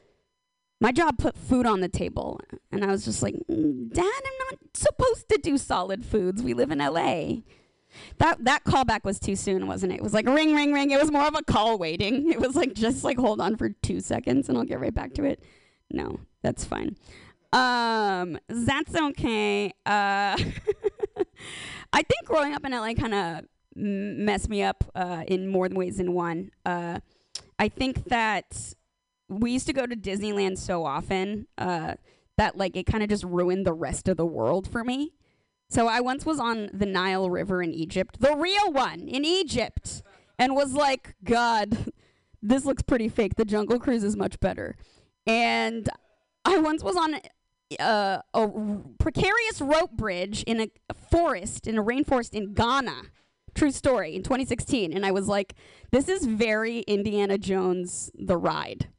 My job put food on the table," and I was just like, "Mm, "Dad, I'm not supposed to do solid foods. We live in L.A." That that callback was too soon, wasn't it? It was like ring, ring, ring. It was more of a call waiting. (laughs) It was like just like hold on for two seconds, and I'll get right back to it. No, that's fine. Um, that's okay. Uh, (laughs) I think growing up in LA kind of messed me up uh, in more ways than one. Uh, I think that we used to go to Disneyland so often uh, that like it kind of just ruined the rest of the world for me. So I once was on the Nile River in Egypt, the real one in Egypt, and was like, God, this looks pretty fake. The Jungle Cruise is much better. And I once was on uh, a precarious rope bridge in a forest, in a rainforest in Ghana. True story, in 2016. And I was like, this is very Indiana Jones, the ride,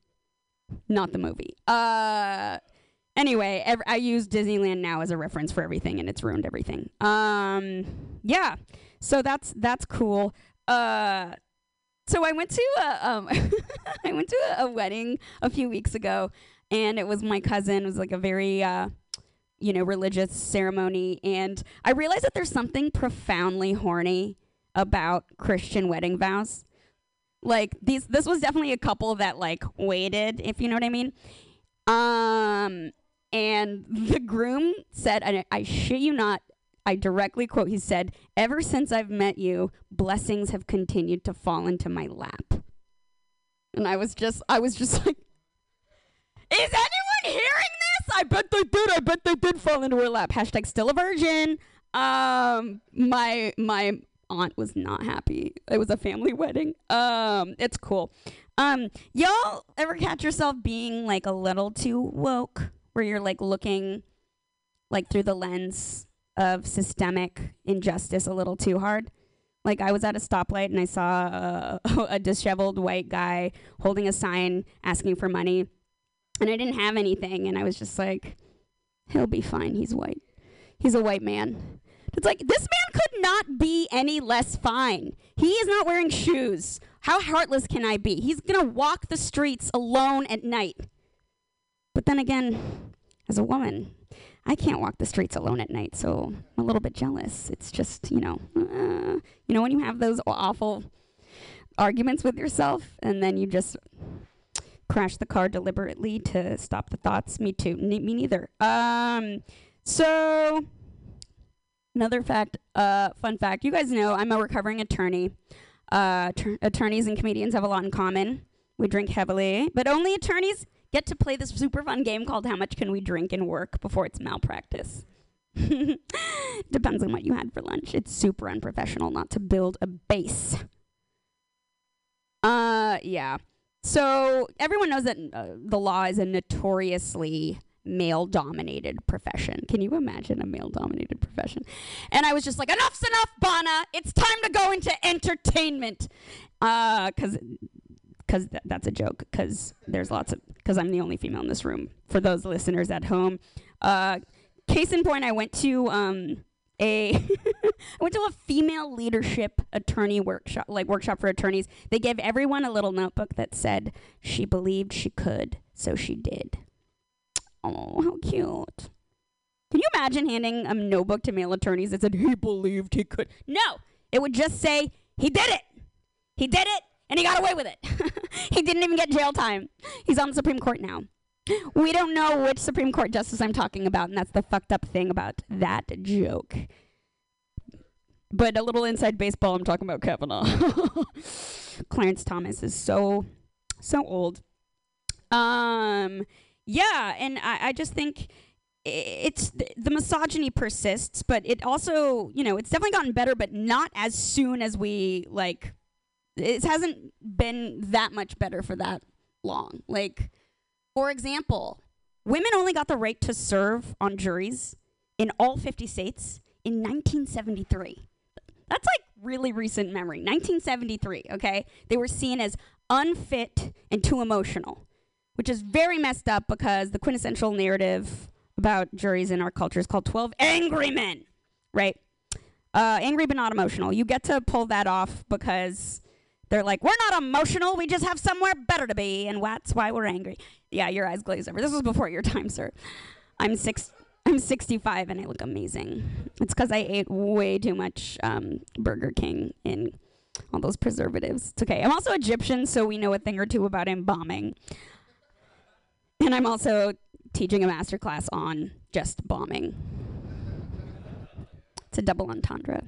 not the movie. Uh, anyway, ev- I use Disneyland now as a reference for everything, and it's ruined everything. Um, yeah, so that's that's cool. Uh, so I went to a, um, (laughs) I went to a, a wedding a few weeks ago, and it was my cousin. It was like a very uh, you know religious ceremony, and I realized that there's something profoundly horny about Christian wedding vows. Like these, this was definitely a couple that like waited, if you know what I mean. Um, and (laughs) the groom said, I, I shit you not, I directly quote, he said, Ever since I've met you, blessings have continued to fall into my lap. And I was just, I was just (laughs) like, Is anyone hearing this? I bet they did. I bet they did fall into her lap. Hashtag still a virgin. Um, my my aunt was not happy. It was a family (laughs) wedding. Um, it's cool. Um, y'all ever catch yourself being like a little too woke, where you're like looking like through the lens of systemic injustice a little too hard? Like I was at a stoplight and I saw a, (laughs) a disheveled white guy holding a sign asking for money, and I didn't have anything, and I was just like, he'll be fine. He's white. He's a white man. It's like this man could not be any less fine. He is not wearing shoes. How heartless can I be? He's gonna walk the streets alone at night. But then again, as a woman, I can't walk the streets alone at night, so I'm a little bit jealous. It's just, you know, uh, you know when you have those awful arguments with yourself and then you just crash the car deliberately to stop the thoughts. Me too. Ne- me neither. Um, so another fact, uh, fun fact. You guys know I'm a recovering attorney. Uh, attorneys and comedians have a lot in common. We drink heavily, but only attorneys get to play this super fun game called How Much Can We Drink and Work Before It's Malpractice. (laughs) Depends on what you had for lunch. It's super unprofessional not to build a base. Uh, yeah. So everyone knows that uh, the law is a notoriously male dominated profession. Can you imagine a male dominated profession? And I was just like, enough's enough, Bana. It's time to go into entertainment. Uh, cause, cause th- that's a joke. Cause there's lots of, cause I'm the only female in this room. For those listeners at home, uh, case in point, I went to um a (laughs) I went to a female leadership attorney workshop, like workshop for attorneys. They gave everyone a little notebook that said she believed she could, so she did. Oh, how cute. Can you imagine handing a notebook to male attorneys that said he believed he could? No, it would just say he did it. He did it, and he got away with it. (laughs) he didn't even get jail time. He's on the Supreme Court now. We don't know which Supreme Court justice I'm talking about, and that's the fucked up thing about that joke. But a little inside baseball, I'm talking about Kavanaugh. (laughs) Clarence Thomas is so, so old. Um, yeah, and I, I just think it's the, misogyny persists, but it also, you know, it's definitely gotten better, but not as soon as we like. It hasn't been that much better for that long. Like, for example, women only got the right to serve on juries in all 50 states in 1973. That's like really recent memory. 1973, okay? They were seen as unfit and too emotional, which is very messed up because the quintessential narrative about juries in our culture is called 12 Angry Men, right? Uh, angry but not emotional. You get to pull that off because they're like, we're not emotional. We just have somewhere better to be, and that's why we're angry. Yeah, your eyes glaze over. This was before your time, sir. I'm six. I'm 65 and I look amazing. It's because I ate way too much um, Burger King and all those preservatives. It's okay. I'm also Egyptian, so we know a thing or two about embalming. And I'm also teaching a master class on just bombing. It's a double entendre.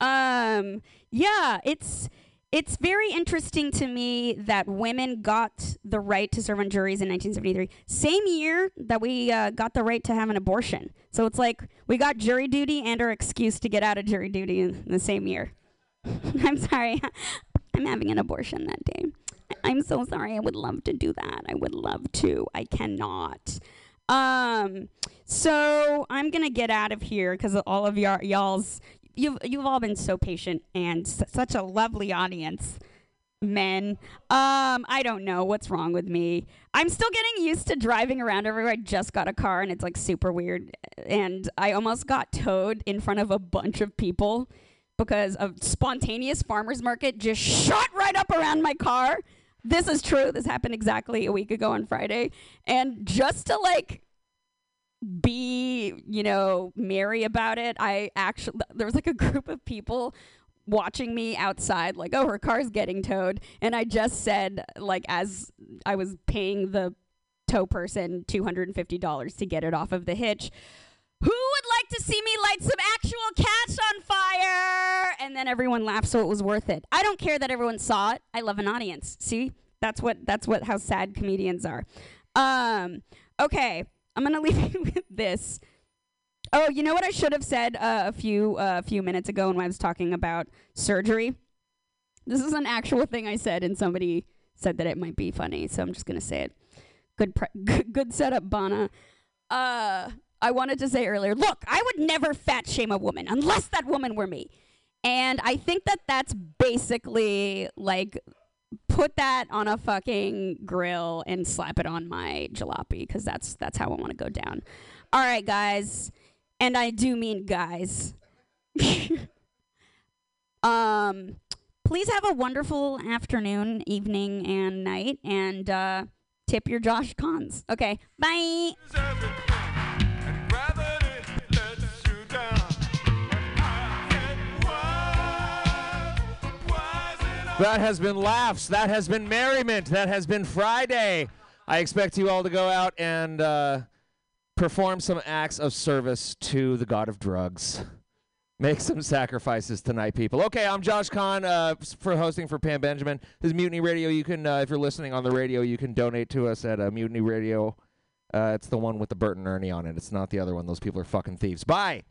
Um, yeah, it's it's very interesting to me that women got the right to serve on juries in 1973, same year that we uh, got the right to have an abortion. So it's like we got jury duty and our excuse to get out of jury duty in the same year. (laughs) I'm sorry, (laughs) I'm having an abortion that day. I'm so sorry. I would love to do that. I would love to. I cannot. Um, so I'm gonna get out of here because all of y'all, y'all's you've you've all been so patient and s- such a lovely audience. Men, um, I don't know what's wrong with me. I'm still getting used to driving around everywhere. I just got a car and it's like super weird, and I almost got towed in front of a bunch of people because a spontaneous farmers market just shot right up around my car. This is true. This happened exactly a week ago on Friday. And just to like be, you know, merry about it, I actually, there was like a group of people watching me outside, like, oh, her car's getting towed. And I just said, like, as I was paying the tow person $250 to get it off of the hitch, who would like to see me light some actual cats on fire? And then everyone laughed, so it was worth it. I don't care that everyone saw it. I love an audience. See, that's what that's what how sad comedians are. Um, okay, I'm gonna (laughs) leave you with this. Oh, you know what I should have said uh, a few uh, a few minutes ago when I was talking about surgery. This is an actual thing I said, and somebody said that it might be funny, so I'm just gonna say it. Good, pre- good, (laughs) good setup, Bana. Uh, I wanted to say earlier, look, I would never fat shame a woman unless that woman were me. And I think that that's basically like put that on a fucking grill and slap it on my jalopy because that's that's how I want to go down. All right, guys, and I do mean guys. (laughs) um, please have a wonderful afternoon, evening, and night, and uh, tip your Josh Kahns. Okay, bye. That has been laughs. That has been merriment. That has been Friday. I expect you all to go out and uh, perform some acts of service to the god of drugs. Make some sacrifices tonight, people. Okay, I'm Josh Kahn uh, for hosting for Pam Benjamin. This is Mutiny Radio. You can, uh, if you're listening on the radio, you can donate to us at uh, Mutiny Radio. Uh, it's the one with the Bert and Ernie on it. It's not the other one. Those people are fucking thieves. Bye.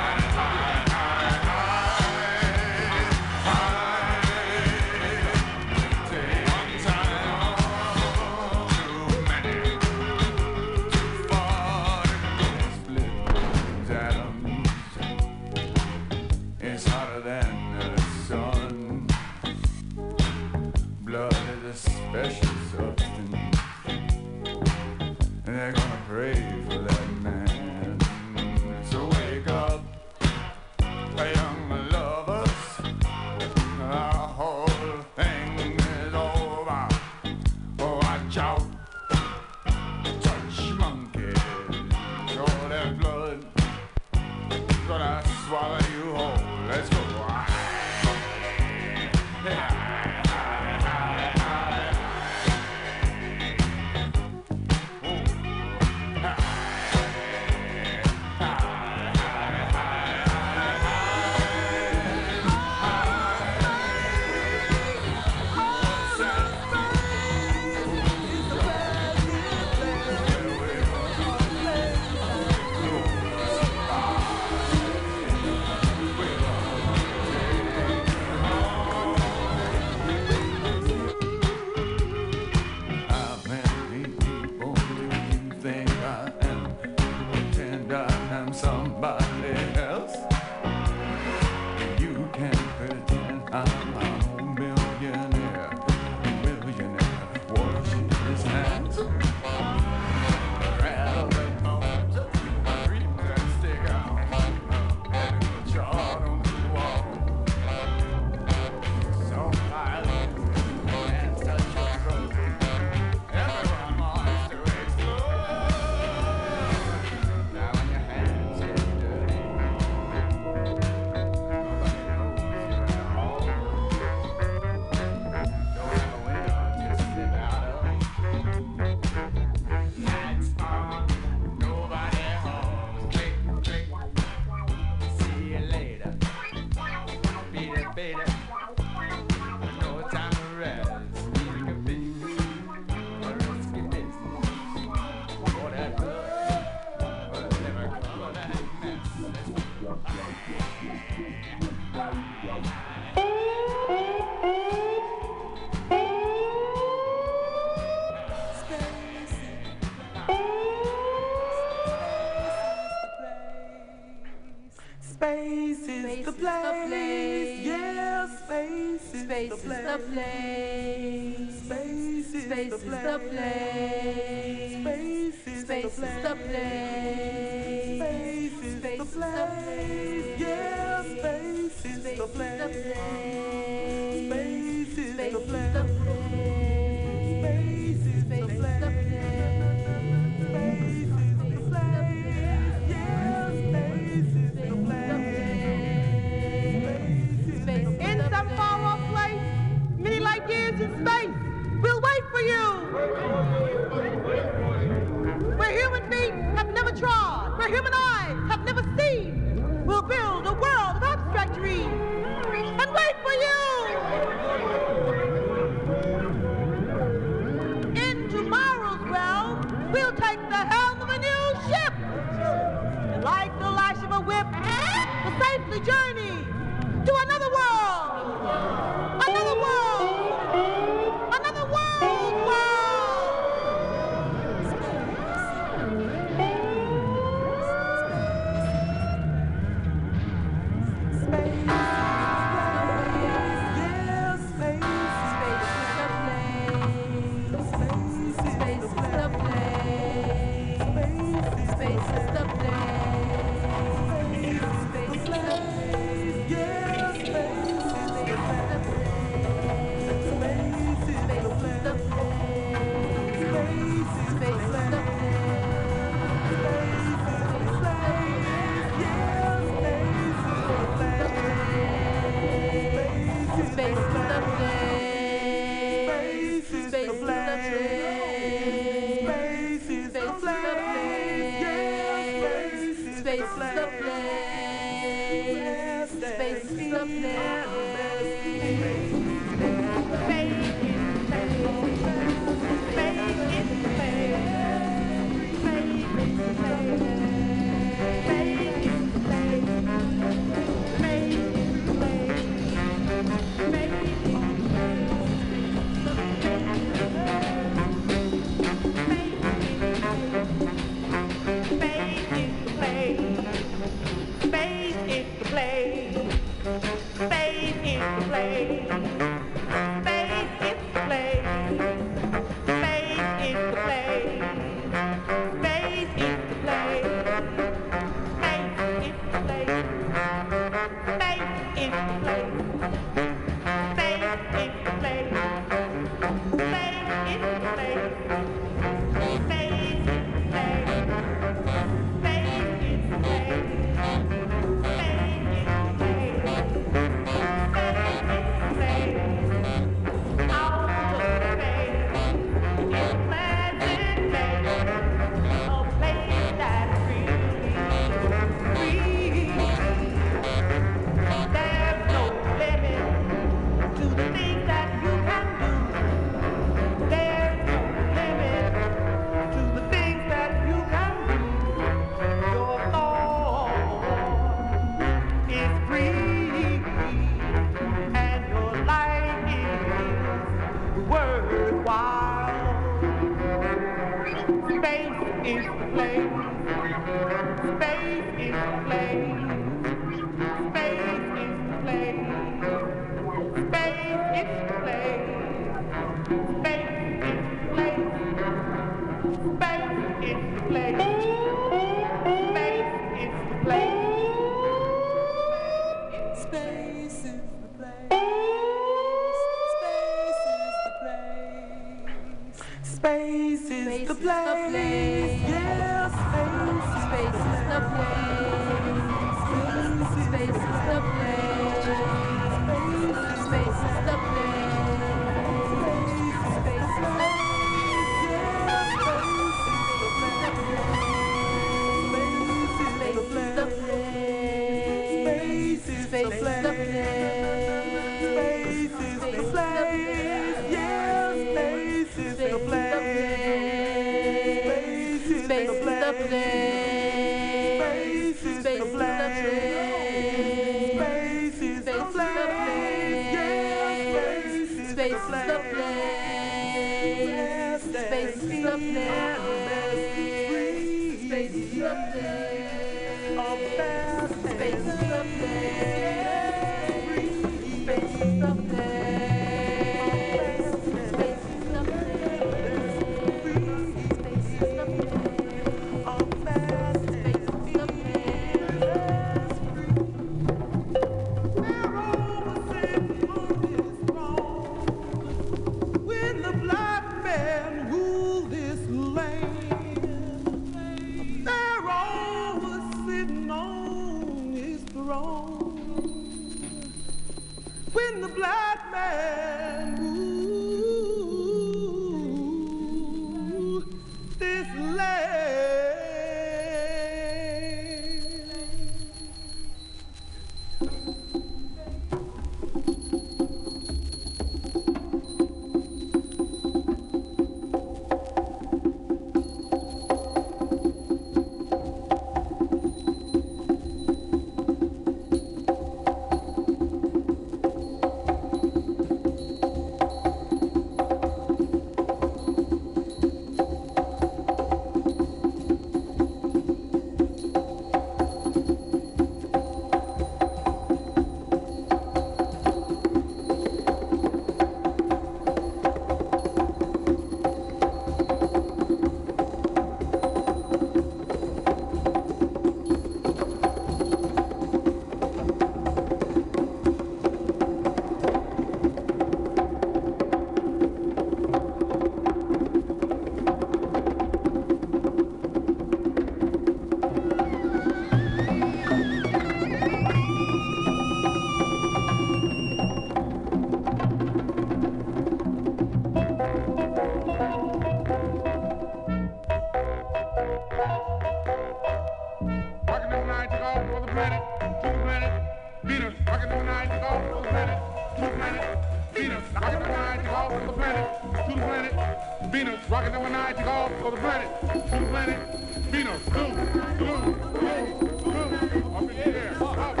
Vino, boom, boom, boom, boom, up in the air, up.